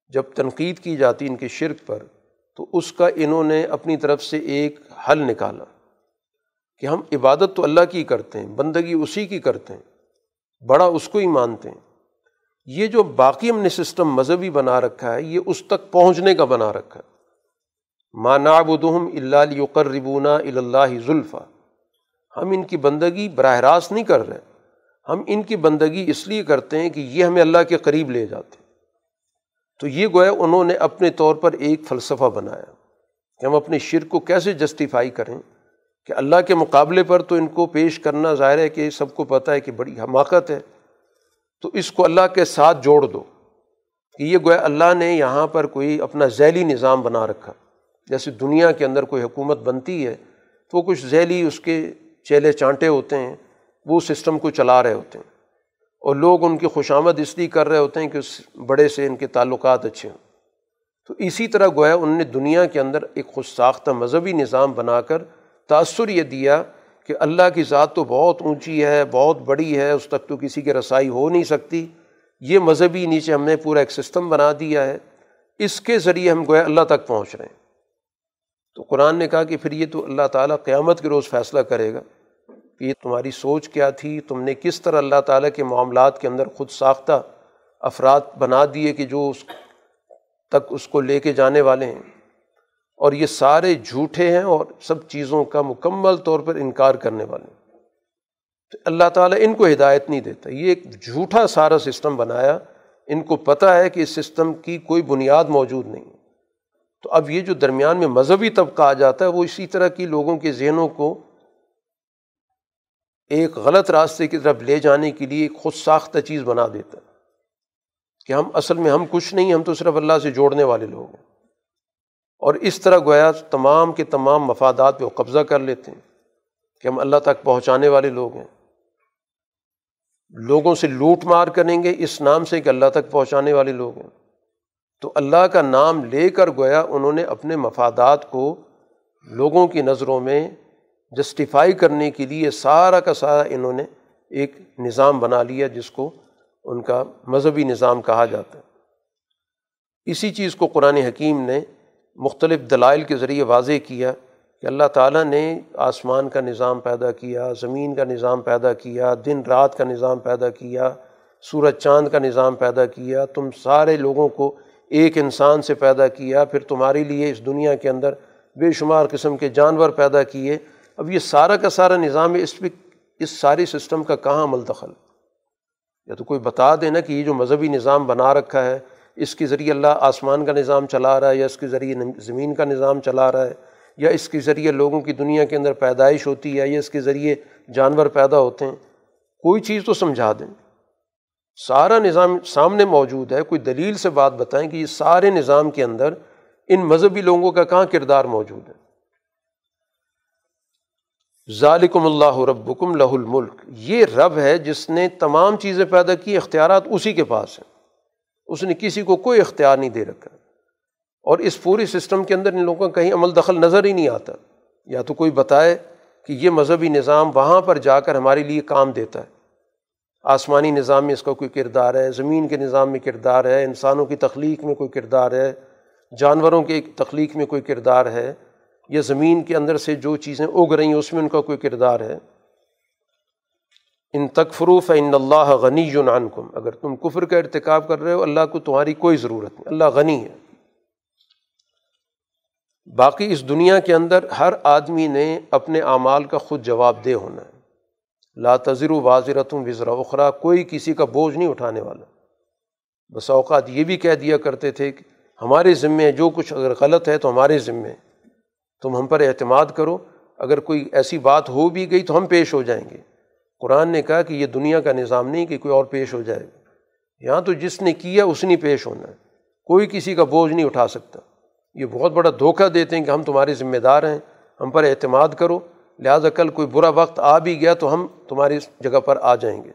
جب تنقید کی جاتی ان کے شرک پر، تو اس کا انہوں نے اپنی طرف سے ایک حل نکالا کہ ہم عبادت تو اللہ کی کرتے ہیں، بندگی اسی کی کرتے ہیں، بڑا اس کو ہی مانتے ہیں۔ یہ جو باقی ہم نے سسٹم مذہبی بنا رکھا ہے، یہ اس تک پہنچنے کا بنا رکھا ہے۔ مانابدم اللہ یقربونا اللہ ذلفہ ہم ان کی بندگی براہ راست نہیں کر رہے۔ ہم ان کی بندگی اس لیے کرتے ہیں کہ یہ ہمیں اللہ کے قریب لے جاتے۔ ہیں تو یہ گویا انہوں نے اپنے طور پر ایک فلسفہ بنایا کہ ہم اپنے شرک کو کیسے جسٹیفائی کریں کہ اللہ کے مقابلے پر تو ان کو پیش کرنا ظاہر ہے کہ سب کو پتہ ہے کہ بڑی حماقت ہے۔ تو اس کو اللہ کے ساتھ جوڑ دو کہ یہ گویا اللہ نے یہاں پر کوئی اپنا ذیلی نظام بنا رکھا۔ جیسے دنیا کے اندر کوئی حکومت بنتی ہے تو وہ کچھ ذیلی اس کے چیلے چانٹے ہوتے ہیں، وہ سسٹم کو چلا رہے ہوتے ہیں۔ اور لوگ ان کی خوشامد اس لیے کر رہے ہوتے ہیں کہ اس بڑے سے ان کے تعلقات اچھے ہوں۔ تو اسی طرح گویا ان نے دنیا کے اندر ایک خود ساختہ مذہبی نظام بنا کر تأثر یہ دیا کہ اللہ کی ذات تو بہت اونچی ہے، بہت بڑی ہے، اس تک تو کسی کی رسائی ہو نہیں سکتی۔ یہ مذہبی نیچے ہم نے پورا ایک سسٹم بنا دیا ہے۔ اس کے ذریعے ہم گویا اللہ تک پہنچ رہے ہیں۔ تو قرآن نے کہا کہ پھر یہ تو اللہ تعالیٰ قیامت کے روز فیصلہ کرے گا کہ یہ تمہاری سوچ کیا تھی؟ تم نے کس طرح اللہ تعالیٰ کے معاملات کے اندر خود ساختہ افراد بنا دیے کہ جو اس تک اس کو لے کے جانے والے ہیں؟ اور یہ سارے جھوٹے ہیں اور سب چیزوں کا مکمل طور پر انکار کرنے والے ہیں۔ تو اللہ تعالیٰ ان کو ہدایت نہیں دیتا۔ یہ ایک جھوٹا سارا سسٹم بنایا۔ ان کو پتہ ہے کہ اس سسٹم کی کوئی بنیاد موجود نہیں۔ تو اب یہ جو درمیان میں مذہبی طبقہ آ جاتا ہے، وہ اسی طرح کی لوگوں کے ذہنوں کو ایک غلط راستے کی طرف لے جانے کے لیے ایک خود ساختہ چیز بنا دیتا ہے۔ کہ ہم اصل میں ہم کچھ نہیں، ہم تو صرف اللہ سے جوڑنے والے لوگ ہیں۔ اور اس طرح گویا تمام کے تمام مفادات پہ وہ قبضہ کر لیتے ہیں کہ ہم اللہ تک پہنچانے والے لوگ ہیں۔ لوگوں سے لوٹ مار کریں گے اس نام سے کہ اللہ تک پہنچانے والے لوگ ہیں۔ تو اللہ کا نام لے کر گویا انہوں نے اپنے مفادات کو لوگوں کی نظروں میں جسٹیفائی کرنے کے لیے سارا کا سارا انہوں نے ایک نظام بنا لیا جس کو ان کا مذہبی نظام کہا جاتا ہے۔ اسی چیز کو قرآن حکیم نے مختلف دلائل کے ذریعے واضح کیا کہ اللہ تعالیٰ نے آسمان کا نظام پیدا کیا، زمین کا نظام پیدا کیا، دن رات کا نظام پیدا کیا، سورج چاند کا نظام پیدا کیا، تم سارے لوگوں کو ایک انسان سے پیدا کیا، پھر تمہارے لیے اس دنیا کے اندر بے شمار قسم کے جانور پیدا کیے۔ اب یہ سارا کا سارا نظام اس پہ، اس ساری سسٹم کا کہاں عمل دخل یا تو کوئی بتا دے نا کہ یہ جو مذہبی نظام بنا رکھا ہے اس کے ذریعے اللہ آسمان کا نظام چلا رہا ہے یا اس کے ذریعے زمین کا نظام چلا رہا ہے یا اس کے ذریعے لوگوں کی دنیا کے اندر پیدائش ہوتی ہے یا اس کے ذریعے جانور پیدا ہوتے ہیں، کوئی چیز تو سمجھا دیں۔ سارا نظام سامنے موجود ہے، کوئی دلیل سے بات بتائیں کہ یہ سارے نظام کے اندر ان مذہبی لوگوں کا کہاں کردار موجود ہے۔ ظالکم اللہ ربکم لہ الملک، یہ رب ہے جس نے تمام چیزیں پیدا کی، اختیارات اسی کے پاس ہیں۔ اس نے کسی کو کوئی اختیار نہیں دے رکھا۔ اور اس پوری سسٹم کے اندر ان لوگوں کا کہیں عمل دخل نظر ہی نہیں آتا۔ یا تو کوئی بتائے کہ یہ مذہبی نظام وہاں پر جا کر ہمارے لیے کام دیتا ہے۔ آسمانی نظام میں اس کا کوئی کردار ہے، زمین کے نظام میں کردار ہے، انسانوں کی تخلیق میں کوئی کردار ہے، جانوروں کے تخلیق میں کوئی کردار ہے، یا زمین کے اندر سے جو چیزیں اگ رہی ہیں، اس میں ان کا کوئی کردار ہے۔ ان تکفروف ان اللہ غنی عنکم۔ اگر تم کفر کا ارتکاب کر رہے ہو، اللہ کو تمہاری کوئی ضرورت نہیں، اللہ غنی ہے۔ باقی اس دنیا کے اندر ہر آدمی نے اپنے اعمال کا خود جواب دہ ہونا ہے۔ لا تذر و واضرتم وزرا اخرا کوئی کسی کا بوجھ نہیں اٹھانے والا۔ بس اوقات یہ بھی کہہ دیا کرتے تھے کہ ہمارے ذمے جو کچھ اگر غلط ہے تو ہمارے ذمے تم ہم پر اعتماد کرو، اگر کوئی ایسی بات ہو بھی گئی تو ہم پیش ہو جائیں گے۔ قرآن نے کہا کہ یہ دنیا کا نظام نہیں کہ کوئی اور پیش ہو جائے گا یہاں تو جس نے کیا اس نے پیش ہونا ہے۔ کوئی کسی کا بوجھ نہیں اٹھا سکتا۔ یہ بہت بڑا دھوکہ دیتے ہیں کہ ہم تمہارے ذمہ دار ہیں، ہم پر اعتماد کرو۔ لہٰذا کل کوئی برا وقت آ بھی گیا تو ہم تمہاری جگہ پر آ جائیں گے۔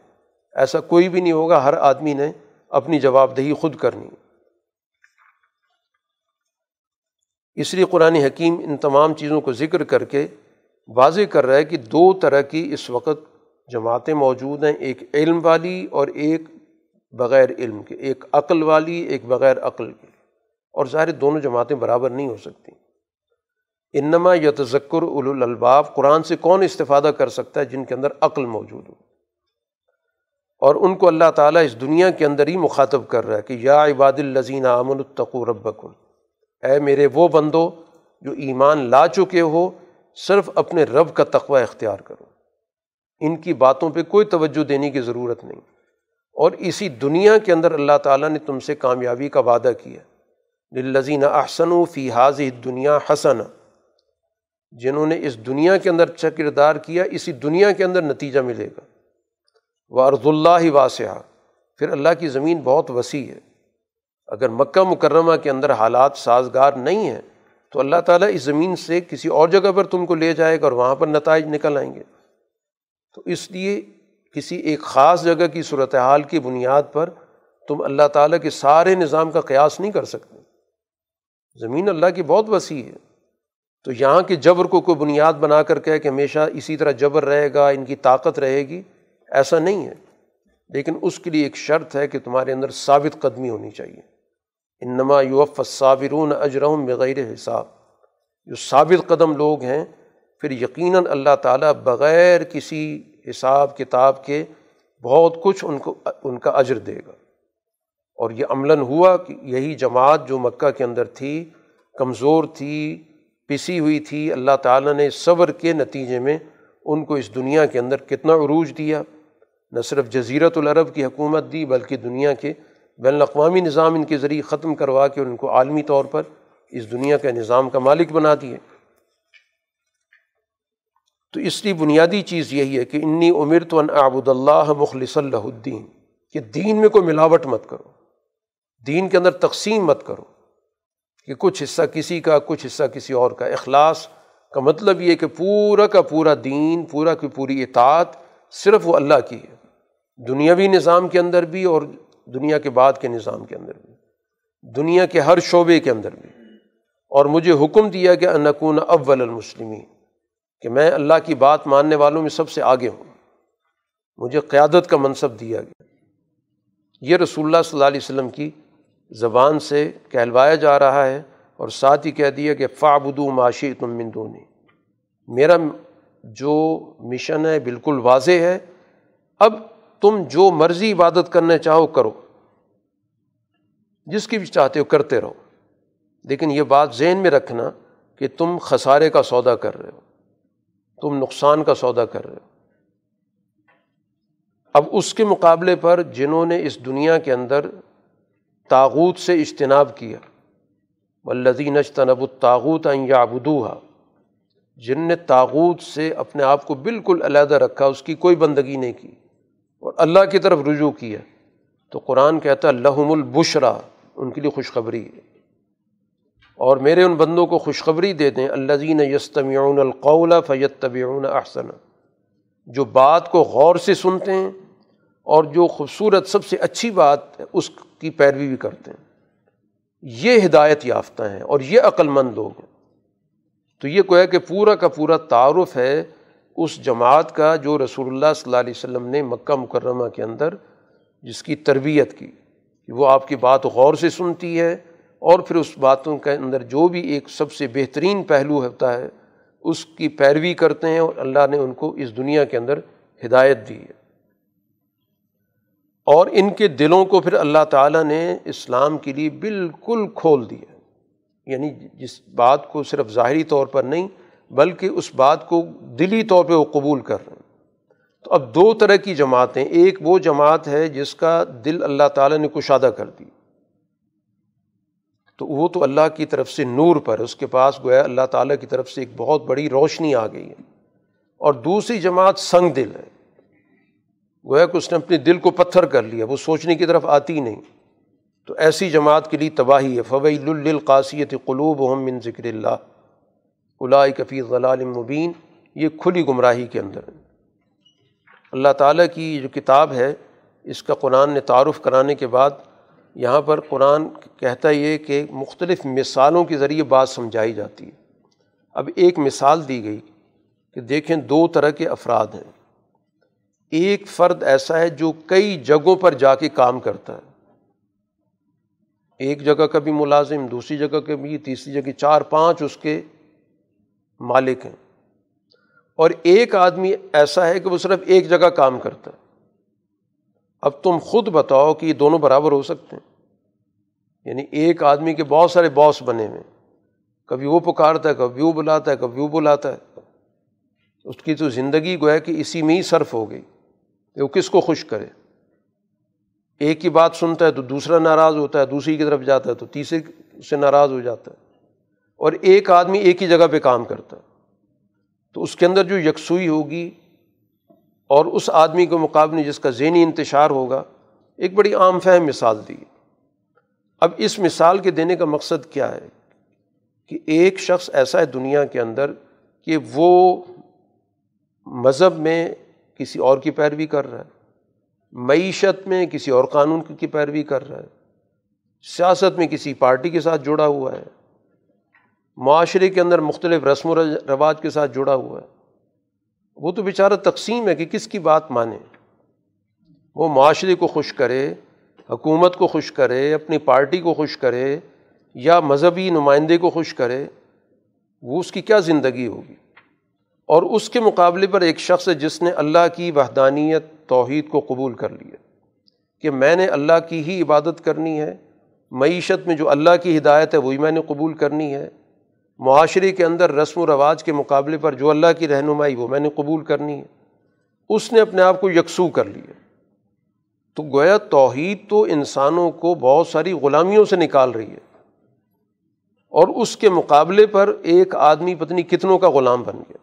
ایسا کوئی بھی نہیں ہوگا، ہر آدمی نے اپنی جواب دہی خود کرنی اس لیے قرآن حکیم ان تمام چیزوں کو ذکر کر کے واضح کر رہا ہے کہ دو طرح کی اس وقت جماعتیں موجود ہیں، ایک علم والی اور ایک بغیر علم کے، ایک عقل والی، ایک بغیر عقل کی اور ظاہر دونوں جماعتیں برابر نہیں ہو سکتی۔ انما یا تذکر الباب قرآن سے کون استفادہ کر سکتا ہے جن کے اندر عقل موجود ہو؟ اور ان کو اللہ تعالیٰ اس دنیا کے اندر ہی مخاطب کر رہا ہے کہ یا عباد الزین امن التقو ربکم۔ اے میرے وہ بندو جو ایمان لا چکے ہو، صرف اپنے رب کا تقوی اختیار کرو۔ ان کی باتوں پہ کوئی توجہ دینے کی ضرورت نہیں۔ اور اسی دنیا کے اندر اللہ تعالیٰ نے تم سے کامیابی کا وعدہ کیا۔ للذین احسن و فی حاضی دنیا حسن جنہوں نے اس دنیا کے اندر اچھا کردار کیا، اسی دنیا کے اندر نتیجہ ملے گا۔ وہ ارض اللہ ہی واسعہ پھر اللہ کی زمین بہت وسیع ہے۔ اگر مکہ مکرمہ کے اندر حالات سازگار نہیں ہیں، تو اللہ تعالیٰ اس زمین سے کسی اور جگہ پر تم کو لے جائے گا اور وہاں پر نتائج نکل آئیں گے۔ تو اس لیے کسی ایک خاص جگہ کی صورت حال کی بنیاد پر تم اللہ تعالیٰ کے سارے نظام کا قیاس نہیں کر سکتے۔ زمین اللہ کی بہت وسیع ہے۔ تو یہاں کے جبر کو کوئی بنیاد بنا کر کہ ہمیشہ اسی طرح جبر رہے گا، ان کی طاقت رہے گی، ایسا نہیں ہے۔ لیکن اس کے لیے ایک شرط ہے کہ تمہارے اندر ثابت قدمی ہونی چاہیے۔ انما یوف صابرون اجرم بغیر حساب۔ جو ثابت قدم لوگ ہیں پھر یقیناً اللہ تعالیٰ بغیر کسی حساب کتاب کے بہت کچھ ان کو، ان کا اجر دے گا۔ اور یہ عملاً ہوا کہ یہی جماعت جو مکہ کے اندر تھی، کمزور تھی، پسی ہوئی تھی، اللہ تعالیٰ نے صبر کے نتیجے میں ان کو اس دنیا کے اندر کتنا عروج دیا۔ نہ صرف جزیرت العرب کی حکومت دی، بلکہ دنیا کے بین الاقوامی نظام ان کے ذریعے ختم کروا کے ان کو عالمی طور پر اس دنیا کے نظام کا مالک بنا دیے۔ تو اس لیے بنیادی چیز یہی ہے کہ انی عمر تو ان آبود اللہ مخلص اللہ الدین، کہ دین میں کوئی ملاوٹ مت کرو، دین کے اندر تقسیم مت کرو، کہ کچھ حصہ کسی کا، کچھ حصہ کسی اور کا۔ اخلاص کا مطلب یہ کہ پورا کا پورا دین، پورا کی پوری اطاعت صرف وہ اللہ کی ہے۔ دنیاوی نظام کے اندر بھی اور دنیا کے بعد کے نظام کے اندر بھی۔ دنیا کے ہر شعبے کے اندر بھی۔ اور مجھے حکم دیا کہ انکون اول المسلمین۔ کہ میں اللہ کی بات ماننے والوں میں سب سے آگے ہوں۔ مجھے قیادت کا منصب دیا گیا۔ یہ رسول اللہ صلی اللہ علیہ وسلم کی زبان سے کہلوایا جا رہا ہے اور ساتھ ہی کہہ دیا کہ فابدو معاشی تم مندونی میرا جو مشن ہے بالکل واضح ہے۔ اب تم جو مرضی عبادت کرنا چاہو کرو۔ جس کی بھی چاہتے ہو کرتے رہو۔ لیکن یہ بات ذہن میں رکھنا کہ تم خسارے کا سودا کر رہے ہو۔ تم نقصان کا سودا کر رہے ہو۔ اب اس کے مقابلے پر جنہوں نے اس دنیا کے اندر تاغوت سے اجتناب کیا ولزین اجتنب الطاغوت یا ابدوہا جن نے تاغوت سے اپنے آپ کو بالکل علیحدہ رکھا، اس کی کوئی بندگی نہیں کی اور اللہ کی طرف رجوع کیا۔ تو قرآن کہتا ہے، لہم البشرا، ان کے لیے خوشخبری ہے۔ اور میرے ان بندوں کو خوشخبری دے دیں اللہ یستمیون القول فیت طبیعون احسن۔ جو بات کو غور سے سنتے ہیں اور جو خوبصورت سب سے اچھی بات ہے اس کی پیروی بھی کرتے ہیں۔ یہ ہدایت یافتہ ہیں اور یہ عقل مند لوگ ہیں۔ تو یہ کویا کہ پورا کا پورا تعارف ہے اس جماعت کا جو رسول اللہ صلی اللہ علیہ وسلم نے مکہ مکرمہ کے اندر جس کی تربیت کی، کہ وہ آپ کی بات غور سے سنتی ہے اور پھر اس باتوں کے اندر جو بھی ایک سب سے بہترین پہلو ہوتا ہے، اس کی پیروی کرتے ہیں اور اللہ نے ان کو اس دنیا کے اندر ہدایت دی ہے۔ اور ان کے دلوں کو پھر اللہ تعالیٰ نے اسلام کے لیے بالکل کھول دیا یعنی جس بات کو صرف ظاہری طور پر نہیں، بلکہ اس بات کو دلی طور پہ وہ قبول کر رہے ہیں۔ تو اب دو طرح کی جماعتیں، ایک وہ جماعت ہے جس کا دل اللہ تعالیٰ نے کشادہ کر دی تو وہ تو اللہ کی طرف سے نور پر اس کے پاس گویا اللہ تعالیٰ کی طرف سے ایک بہت بڑی روشنی آ گئی ہے۔ اور دوسری جماعت سنگ دل ہے۔ گویا کہ اس نے اپنے دل کو پتھر کر لیا، وہ سوچنے کی طرف آتی نہیں۔ تو ایسی جماعت کے لیے تباہی ہے۔ فویل القاصیت قلوب من ذکر اللہ الائی کفی غلال مبین یہ کھلی گمراہی کے اندر ہے۔ اللہ تعالیٰ کی جو کتاب ہے، اس کا قرآن نے تعارف کرانے کے بعد یہاں پر قرآن کہتا یہ کہ مختلف مثالوں کے ذریعے بات سمجھائی جاتی ہے۔ اب ایک مثال دی گئی کہ دیکھیں دو طرح کے افراد ہیں۔ ایک فرد ایسا ہے جو کئی جگہوں پر جا کے کام کرتا ہے۔ ایک جگہ کا بھی ملازم، دوسری جگہ کا بھی، تیسری جگہ، چار پانچ اس کے مالک ہیں۔ اور ایک آدمی ایسا ہے کہ وہ صرف ایک جگہ کام کرتا ہے۔ اب تم خود بتاؤ کہ یہ دونوں برابر ہو سکتے ہیں۔ یعنی ایک آدمی کے بہت سارے باس بنے ہوئے کبھی وہ پکارتا ہے، کبھی وہ بلاتا ہے، کبھی وہ بلاتا ہے۔ اس کی تو زندگی گویا کہ اسی میں ہی صرف ہو گئی۔ کہ وہ کس کو خوش کرے؟ ایک ہی بات سنتا ہے تو دوسرا ناراض ہوتا ہے، دوسری کی طرف جاتا ہے تو تیسرے سے ناراض ہو جاتا ہے۔ اور ایک آدمی ایک ہی جگہ پہ کام کرتا ہے۔ تو اس کے اندر جو یکسوئی ہوگی اور اس آدمی کے مقابلے جس کا ذہنی انتشار ہوگا، ایک بڑی عام فہم مثال دی۔ اب اس مثال کے دینے کا مقصد کیا ہے کہ ایک شخص ایسا ہے دنیا کے اندر کہ وہ مذہب میں کسی اور کی پیروی کر رہا ہے، معیشت میں کسی اور قانون کی پیروی کر رہا ہے، سیاست میں کسی پارٹی کے ساتھ جڑا ہوا ہے، معاشرے کے اندر مختلف رسم و رواج کے ساتھ جڑا ہوا ہے۔ وہ تو بیچارہ تقسیم ہے کہ کس کی بات مانے۔ وہ معاشرے کو خوش کرے حکومت کو خوش کرے، اپنی پارٹی کو خوش کرے یا مذہبی نمائندے کو خوش کرے، وہ اس کی کیا زندگی ہوگی؟ اور اس کے مقابلے پر ایک شخص ہے جس نے اللہ کی وحدانیت، توحید کو قبول کر لیا کہ میں نے اللہ کی ہی عبادت کرنی ہے، معیشت میں جو اللہ کی ہدایت ہے وہی میں نے قبول کرنی ہے، معاشرے کے اندر رسم و رواج کے مقابلے پر جو اللہ کی رہنمائی وہ میں نے قبول کرنی ہے۔ اس نے اپنے آپ کو یکسو کر لیا۔ تو گویا توحید تو انسانوں کو بہت ساری غلامیوں سے نکال رہی ہے۔ اور اس کے مقابلے پر ایک آدمی پتنی کتنوں کا غلام بن گیا۔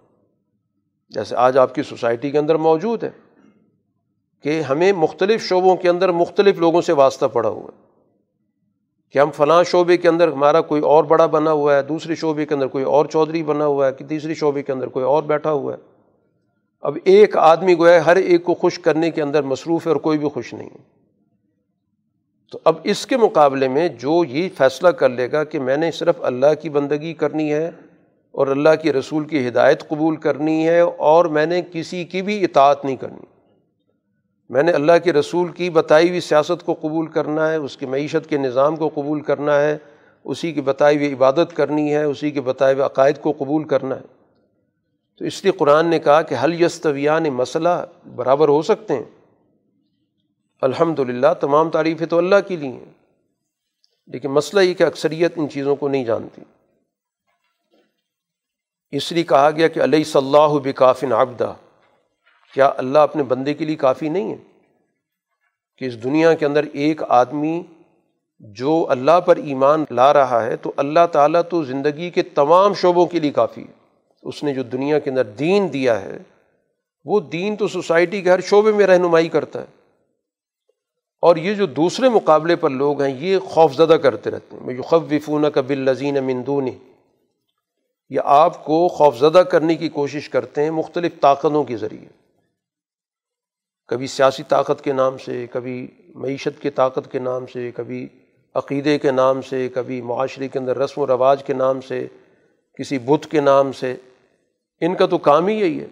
جیسے آج آپ کی سوسائٹی کے اندر موجود ہے کہ ہمیں مختلف شعبوں کے اندر مختلف لوگوں سے واسطہ پڑا ہوا ہے۔ کہ ہم فلاں شعبے کے اندر ہمارا کوئی اور بڑا بنا ہوا ہے، دوسرے شعبے کے اندر کوئی اور چودھری بنا ہوا ہے کہ تیسری شعبے کے اندر کوئی اور بیٹھا ہوا ہے۔ اب ایک آدمی گویا ہر ایک کو خوش کرنے کے اندر مصروف ہے اور کوئی بھی خوش نہیں۔ ہے تو اب اس کے مقابلے میں جو یہ فیصلہ کر لے گا کہ میں نے صرف اللہ کی بندگی کرنی ہے اور اللہ کی رسول کی ہدایت قبول کرنی ہے اور میں نے کسی کی بھی اطاعت نہیں کرنی۔ میں نے اللہ کے رسول کی بتائی ہوئی سیاست کو قبول کرنا ہے، اس کی معیشت کے نظام کو قبول کرنا ہے، اسی کی بتائی ہوئی عبادت کرنی ہے، اسی کے بتائے ہوئے عقائد کو قبول کرنا ہے۔ تو اس لیے قرآن نے کہا کہ حل یستویان مسئلہ برابر ہو سکتے ہیں۔ الحمد للہ تمام تعریفیں تو اللہ کے لیے ہیں۔ لیکن مسئلہ یہ کہ اکثریت ان چیزوں کو نہیں جانتی۔ اس لیے کہا گیا کہ علیہ صلاح بکافن آبدہ کیا اللہ اپنے بندے کے لیے کافی نہیں ہے؟ کہ اس دنیا کے اندر ایک آدمی جو اللہ پر ایمان لا رہا ہے تو اللہ تعالیٰ تو زندگی کے تمام شعبوں کے لیے کافی ہے۔ اس نے جو دنیا کے اندر دین دیا ہے، وہ دین تو سوسائٹی کے ہر شعبے میں رہنمائی کرتا ہے۔ اور یہ جو دوسرے مقابلے پر لوگ ہیں، یہ خوف زدہ کرتے رہتے ہیں۔ میں وفون کا بل لذین مندونی یہ آپ کو خوف زدہ کرنے کی کوشش کرتے ہیں مختلف طاقتوں کے ذریعے۔ کبھی سیاسی طاقت کے نام سے، کبھی معیشت کی طاقت کے نام سے، کبھی عقیدے کے نام سے، کبھی معاشرے کے اندر رسم و رواج کے نام سے، کسی بت کے نام سے۔ ان کا تو کام ہی یہی ہے۔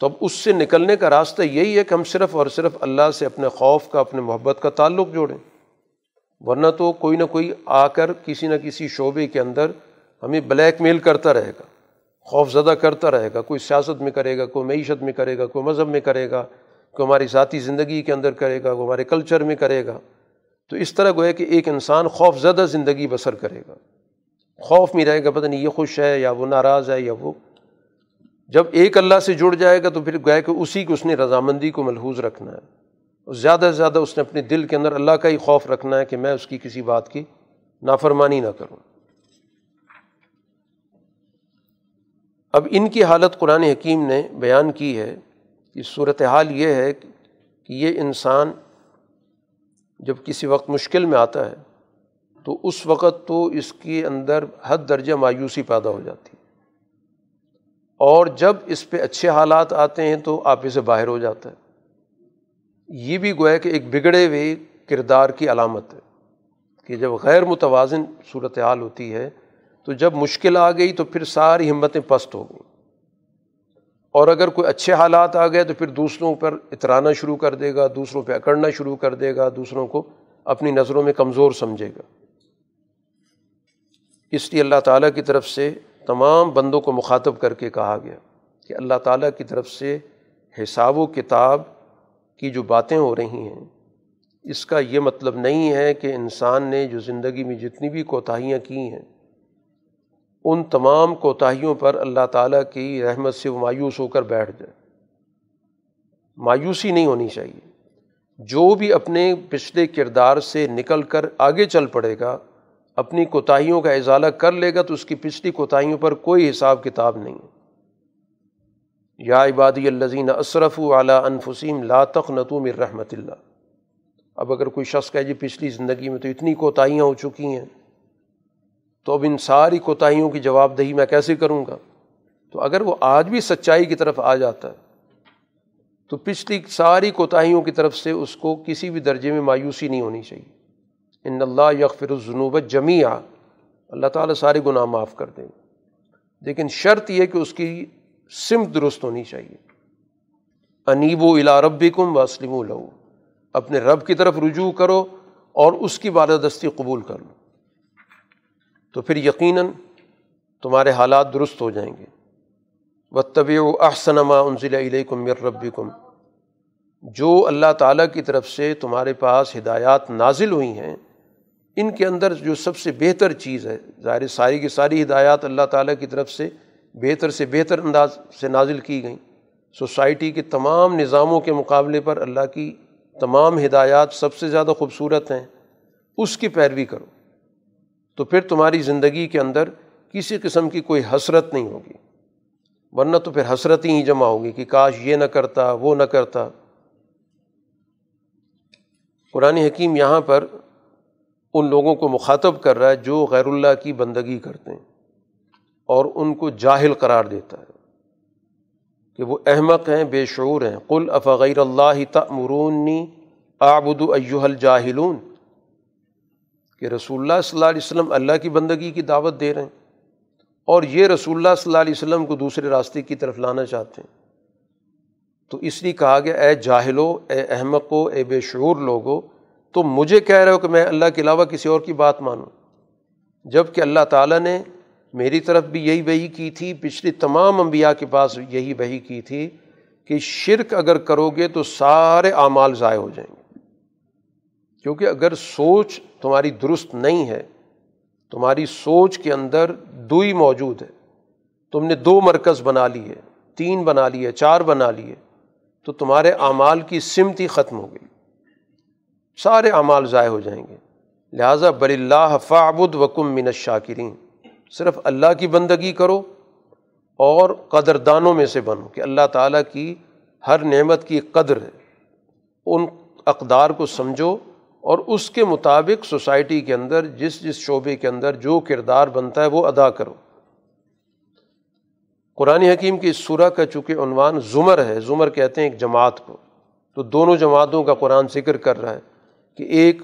تو اب اس سے نکلنے کا راستہ یہی ہے کہ ہم صرف اور صرف اللہ سے اپنے خوف کا، اپنے محبت کا تعلق جوڑیں۔ ورنہ تو کوئی نہ کوئی آ کر کسی نہ کسی شعبے کے اندر ہمیں بلیک میل کرتا رہے گا۔ خوف زدہ کرتا رہے گا۔ کوئی سیاست میں کرے گا، کوئی معیشت میں کرے گا، کوئی مذہب میں کرے گا، کوئی ہماری ذاتی زندگی کے اندر کرے گا، کوئی ہمارے کلچر میں کرے گا۔ تو اس طرح گویا کہ ایک انسان خوف زدہ زندگی بسر کرے گا۔ خوف میں رہے گا، پتہ نہیں یہ خوش ہے یا وہ ناراض ہے یا وہ جب ایک اللہ سے جڑ جائے گا تو پھر گویا کہ اسی کو اس نے رضامندی کو ملحوظ رکھنا ہے۔ اور زیادہ سے زیادہ اس نے اپنے دل کے اندر اللہ کا ہی خوف رکھنا ہے کہ میں اس کی کسی بات کی نافرمانی نہ کروں۔ اب ان کی حالت قرآن حکیم نے بیان کی ہے کہ صورت حال یہ ہے کہ یہ انسان جب کسی وقت مشکل میں آتا ہے تو اس وقت تو اس کے اندر حد درجہ مایوسی پیدا ہو جاتی ہے۔ اور جب اس پہ اچھے حالات آتے ہیں تو آپ اسے باہر ہو جاتا ہے۔ یہ بھی گویا کہ ایک بگڑے ہوئے کردار کی علامت ہے کہ جب غیر متوازن صورت حال ہوتی ہے تو جب مشکل آ گئی تو پھر ساری ہمتیں پست ہو گئیں۔ اور اگر کوئی اچھے حالات آ گئے تو پھر دوسروں پر اترانا شروع کر دے گا، دوسروں پہ اکڑنا شروع کر دے گا، دوسروں کو اپنی نظروں میں کمزور سمجھے گا۔ اس لیے اللہ تعالیٰ کی طرف سے تمام بندوں کو مخاطب کر کے کہا گیا کہ اللہ تعالیٰ کی طرف سے حساب و کتاب کی جو باتیں ہو رہی ہیں، اس کا یہ مطلب نہیں ہے کہ انسان نے جو زندگی میں جتنی بھی کوتاہیاں کی ہیں، ان تمام کوتاہیوں پر اللہ تعالیٰ کی رحمت سے وہ مایوس ہو کر بیٹھ جائے۔ مایوسی نہیں ہونی چاہیے۔ جو بھی اپنے پچھلے کردار سے نکل کر آگے چل پڑے گا اپنی کوتاہیوں کا اضالہ کر لے گا تو اس کی پچھلی کوتاہیوں پر کوئی حساب کتاب نہیں۔ یا عبادی الزین اصرف اعلیٰ انفسیم لا نتوم رحمۃ اللہ۔ اب اگر کوئی شخص کہ جی پچھلی زندگی میں تو اتنی کوتاہیاں ہو چکی ہیں، تو اب ان ساری کوتاہیوں کی جواب دہی میں کیسے کروں گا؟ تو اگر وہ آج بھی سچائی کی طرف آ جاتا ہے، تو پچھلی ساری کوتاہیوں کی طرف سے اس کو کسی بھی درجے میں مایوسی نہیں ہونی چاہیے۔ ان اللہ یغفر الجنوب جمیع اللہ تعالیٰ سارے گناہ معاف کر دیں لیکن شرط یہ کہ اس کی سمت درست ہونی چاہیے۔ انیب و الا رب کم وسلم و اپنے رب کی طرف رجوع کرو اور اس کی بالادستی قبول کر لو۔ تو پھر یقیناً تمہارے حالات درست ہو جائیں گے۔ و طب و احسنما انزل علیکم مر رب جو اللہ تعالیٰ کی طرف سے تمہارے پاس ہدایات نازل ہوئی ہیں ان کے اندر جو سب سے بہتر چیز ہے، ظاہر ساری کی ساری ہدایات اللہ تعالیٰ کی طرف سے بہتر سے بہتر انداز سے نازل کی گئیں۔ سوسائٹی کے تمام نظاموں کے مقابلے پر اللہ کی تمام ہدایات سب سے زیادہ خوبصورت ہیں۔ اس کی پیروی کرو۔ تو پھر تمہاری زندگی کے اندر کسی قسم کی کوئی حسرت نہیں ہوگی۔ ورنہ تو پھر حسرت ہی جمع ہوگی کہ کاش یہ نہ کرتا، وہ نہ کرتا۔ قرآن حکیم یہاں پر ان لوگوں کو مخاطب کر رہا ہے جو غیر اللہ کی بندگی کرتے ہیں اور ان کو جاہل قرار دیتا ہے کہ وہ احمق ہیں، بے شعور ہیں۔ قل افغیر اللہ تمرونی آبد ایوہ الجاہلون۔ کہ رسول اللہ صلی اللہ علیہ وسلم اللہ کی بندگی کی دعوت دے رہے ہیں اور یہ رسول اللہ صلی اللہ علیہ وسلم کو دوسرے راستے کی طرف لانا چاہتے ہیں۔ تو اس لیے کہا گیا، اے جاہلو، اے احمق ہو اے بے شعور لوگو تو مجھے کہہ رہے ہو کہ میں اللہ کے علاوہ کسی اور کی بات مانوں؟ جبکہ اللہ تعالیٰ نے میری طرف بھی یہی وہی کی تھی، پچھلی تمام انبیاء کے پاس یہی وہی کی تھی کہ شرک اگر کرو گے تو سارے اعمال ضائع ہو جائیں گے۔ کیونکہ اگر سوچ تمہاری درست نہیں ہے، تمہاری سوچ کے اندر دو ہی موجود ہے۔ تم نے دو مرکز بنا لی ہے، تین بنا لیے چار بنا لیے تو تمہارے اعمال کی سمت ہی ختم ہو گئی۔ سارے اعمال ضائع ہو جائیں گے۔ لہٰذا بل اللہ فعبد وکم من الشاکرین۔ صرف اللہ کی بندگی کرو اور قدردانوں میں سے بنو کہ اللہ تعالیٰ کی ہر نعمت کی قدر ہے۔ ان اقدار کو سمجھو اور اس کے مطابق سوسائٹی کے اندر، جس جس شعبے کے اندر جو کردار بنتا ہے وہ ادا کرو۔ قرآن حکیم کی اس صورح کا چونکہ عنوان زمر ہے، زمر کہتے ہیں ایک جماعت کو۔ تو دونوں جماعتوں کا قرآن ذکر کر رہا ہے۔ کہ ایک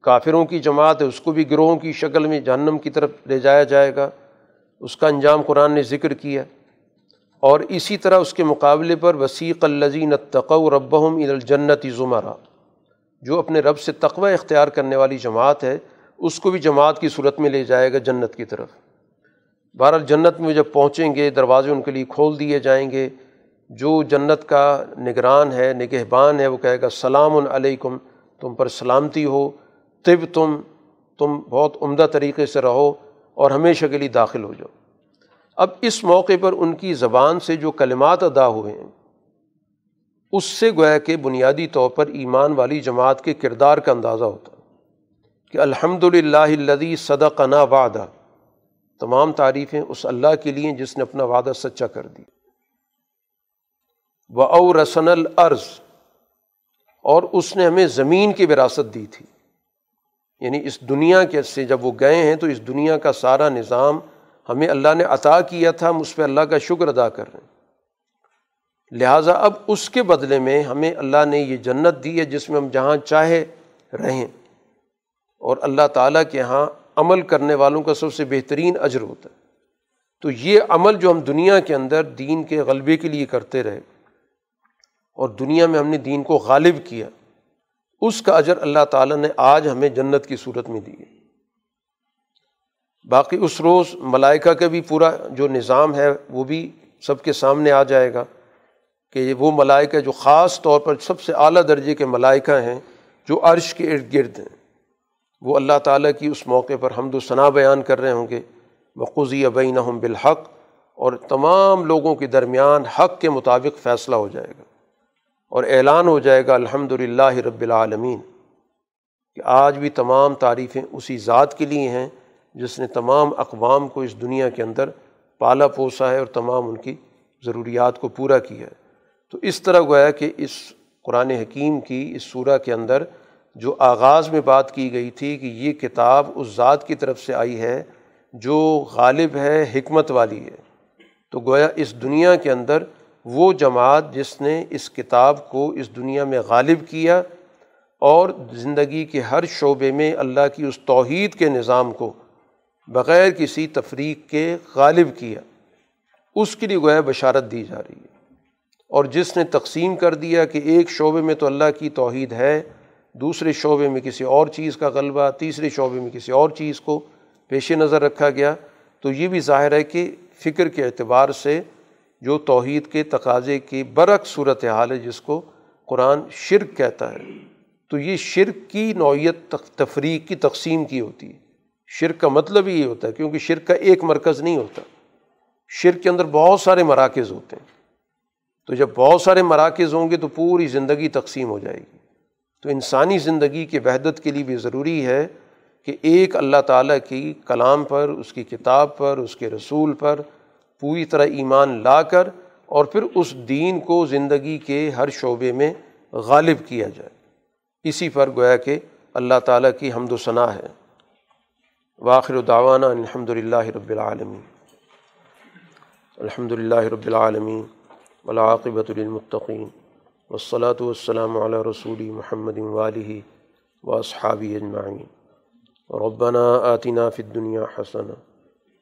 کافروں کی جماعت ہے، اس کو بھی گروہوں کی شکل میں جہنم کی طرف لے جایا جائے گا۔ اس کا انجام قرآن نے ذکر کیا۔ اور اسی طرح اس کے مقابلے پر وسیق الزین تقو ربہم الجنتی زمرہ جو اپنے رب سے تقوی اختیار کرنے والی جماعت ہے، اس کو بھی جماعت کی صورت میں لے جائے گا جنت کی طرف۔ بہرحال جنت میں جب پہنچیں گے، دروازے ان کے لیے کھول دیے جائیں گے۔ جو جنت کا نگران ہے، نگہبان ہے، وہ کہے گا سلام علیکم۔ تم پر سلامتی ہو، طب تم تم بہت عمدہ طریقے سے رہو اور ہمیشہ کے لیے داخل ہو جاؤ۔ اب اس موقع پر ان کی زبان سے جو کلمات ادا ہوئے ہیں، اس سے گویا کہ بنیادی طور پر ایمان والی جماعت کے کردار کا اندازہ ہوتا کہ الحمد للہ الدی صدقنا وعدہ۔ تمام تعریفیں اس اللہ کے لیے جس نے اپنا وعدہ سچا کر دی و او رسن العرض اور اس نے ہمیں زمین کی وراثت دی تھی۔ یعنی اس دنیا کے سے جب وہ گئے ہیں تو اس دنیا کا سارا نظام ہمیں اللہ نے عطا کیا تھا، ہم اس پہ اللہ کا شکر ادا کر رہے ہیں۔ لہٰذا اب اس کے بدلے میں ہمیں اللہ نے یہ جنت دی ہے جس میں ہم جہاں چاہے رہیں۔ اور اللہ تعالیٰ کے یہاں عمل کرنے والوں کا سب سے بہترین اجر ہوتا ہے۔ تو یہ عمل جو ہم دنیا کے اندر دین کے غلبے کے لیے کرتے رہے۔ اور دنیا میں ہم نے دین کو غالب کیا، اس کا اجر اللہ تعالیٰ نے آج ہمیں جنت کی صورت میں دی ہے۔ باقی اس روز ملائکہ کا بھی پورا جو نظام ہے، وہ بھی سب کے سامنے آ جائے گا کہ وہ ملائکہ جو خاص طور پر سب سے اعلیٰ درجے کے ملائکہ ہیں، جو عرش کے ارد گرد ہیں۔ وہ اللہ تعالیٰ کی اس موقع پر حمد و ثناء بیان کر رہے ہوں گے۔ بقوضی ابین بالحق اور تمام لوگوں کے درمیان حق کے مطابق فیصلہ ہو جائے گا۔ اور اعلان ہو جائے گا الحمد للہ رب العالمین کہ آج بھی تمام تعریفیں اسی ذات کے لیے ہیں جس نے تمام اقوام کو اس دنیا کے اندر پالا پوسا ہے اور تمام ان کی ضروریات کو پورا کیا ہے۔ تو اس طرح گویا کہ اس قرآن حکیم کی اس صورح کے اندر جو آغاز میں بات کی گئی تھی کہ یہ کتاب اس ذات کی طرف سے آئی ہے جو غالب ہے، حکمت والی ہے۔ تو گویا اس دنیا کے اندر وہ جماعت جس نے اس کتاب کو اس دنیا میں غالب کیا اور زندگی کے ہر شعبے میں اللہ کی اس توحید کے نظام کو بغیر کسی تفریق کے غالب کیا۔ اس کے لیے گویا بشارت دی جا رہی ہے۔ اور جس نے تقسیم کر دیا کہ ایک شعبے میں تو اللہ کی توحید ہے، دوسرے شعبے میں کسی اور چیز کا غلبہ، تیسرے شعبے میں کسی اور چیز کو پیش نظر رکھا گیا، تو یہ بھی ظاہر ہے کہ فکر کے اعتبار سے جو توحید کے تقاضے کی برعکس صورت حال ہے، جس کو قرآن شرک کہتا ہے۔ تو یہ شرک کی نوعیت تفریق کی تقسیم کی ہوتی ہے۔ شرک کا مطلب ہی یہ ہوتا ہے، کیونکہ شرک کا ایک مرکز نہیں ہوتا۔ شرک کے اندر بہت سارے مراکز ہوتے ہیں۔ تو جب بہت سارے مراکز ہوں گے تو پوری زندگی تقسیم ہو جائے گی۔ تو انسانی زندگی کی وحدت کے لیے بھی ضروری ہے کہ ایک اللہ تعالیٰ کی کلام پر، اس کی کتاب پر، اس کے رسول پر پوری طرح ایمان لا کر اور پھر اس دین کو زندگی کے ہر شعبے میں غالب کیا جائے۔ اسی پر گویا کہ اللہ تعالیٰ کی حمد و ثناء ہے۔ واخر داوانہ الحمد للہ رب العالمین۔ الحمد للہ رب العالمین۔ ولاقبۃ المطقین والصلاة والسلام علی رسول محمد والی و اصحابی اجمعین۔ ربنا آتنا فی الدنیا حسن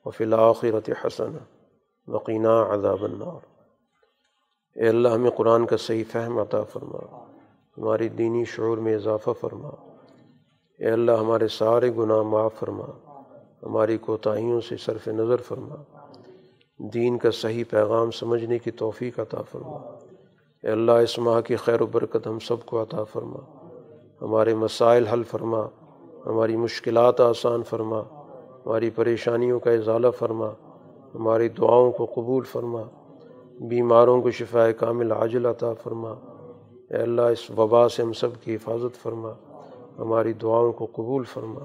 وفی الآخرت حسن وقینہ عذاب النار۔ اے اللہ، ہمیں قرآن کا صحیح فہم عطا فرما۔ ہماری دینی شعور میں اضافہ فرما۔ اے اللہ، ہمارے سارے گناہ معاف فرما۔ ہماری کوتاہیوں سے صرف نظر فرما۔ دین کا صحیح پیغام سمجھنے کی توفیق عطا فرما۔ اے اللہ، اس ماہ کی خیر و برکت ہم سب کو عطا فرما۔ ہمارے مسائل حل فرما۔ ہماری مشکلات آسان فرما۔ ہماری پریشانیوں کا اضالہ فرما۔ ہماری دعاؤں کو قبول فرما، بیماروں کو شفاء کامل عاجل عطا فرما۔ اے اللہ، اس وبا سے ہم سب کی حفاظت فرما، ہماری دعاؤں کو قبول فرما۔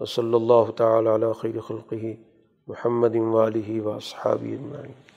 وصلی اللہ تعالیٰ علی خیر خلقی محمد والی و صحابی اجمعین۔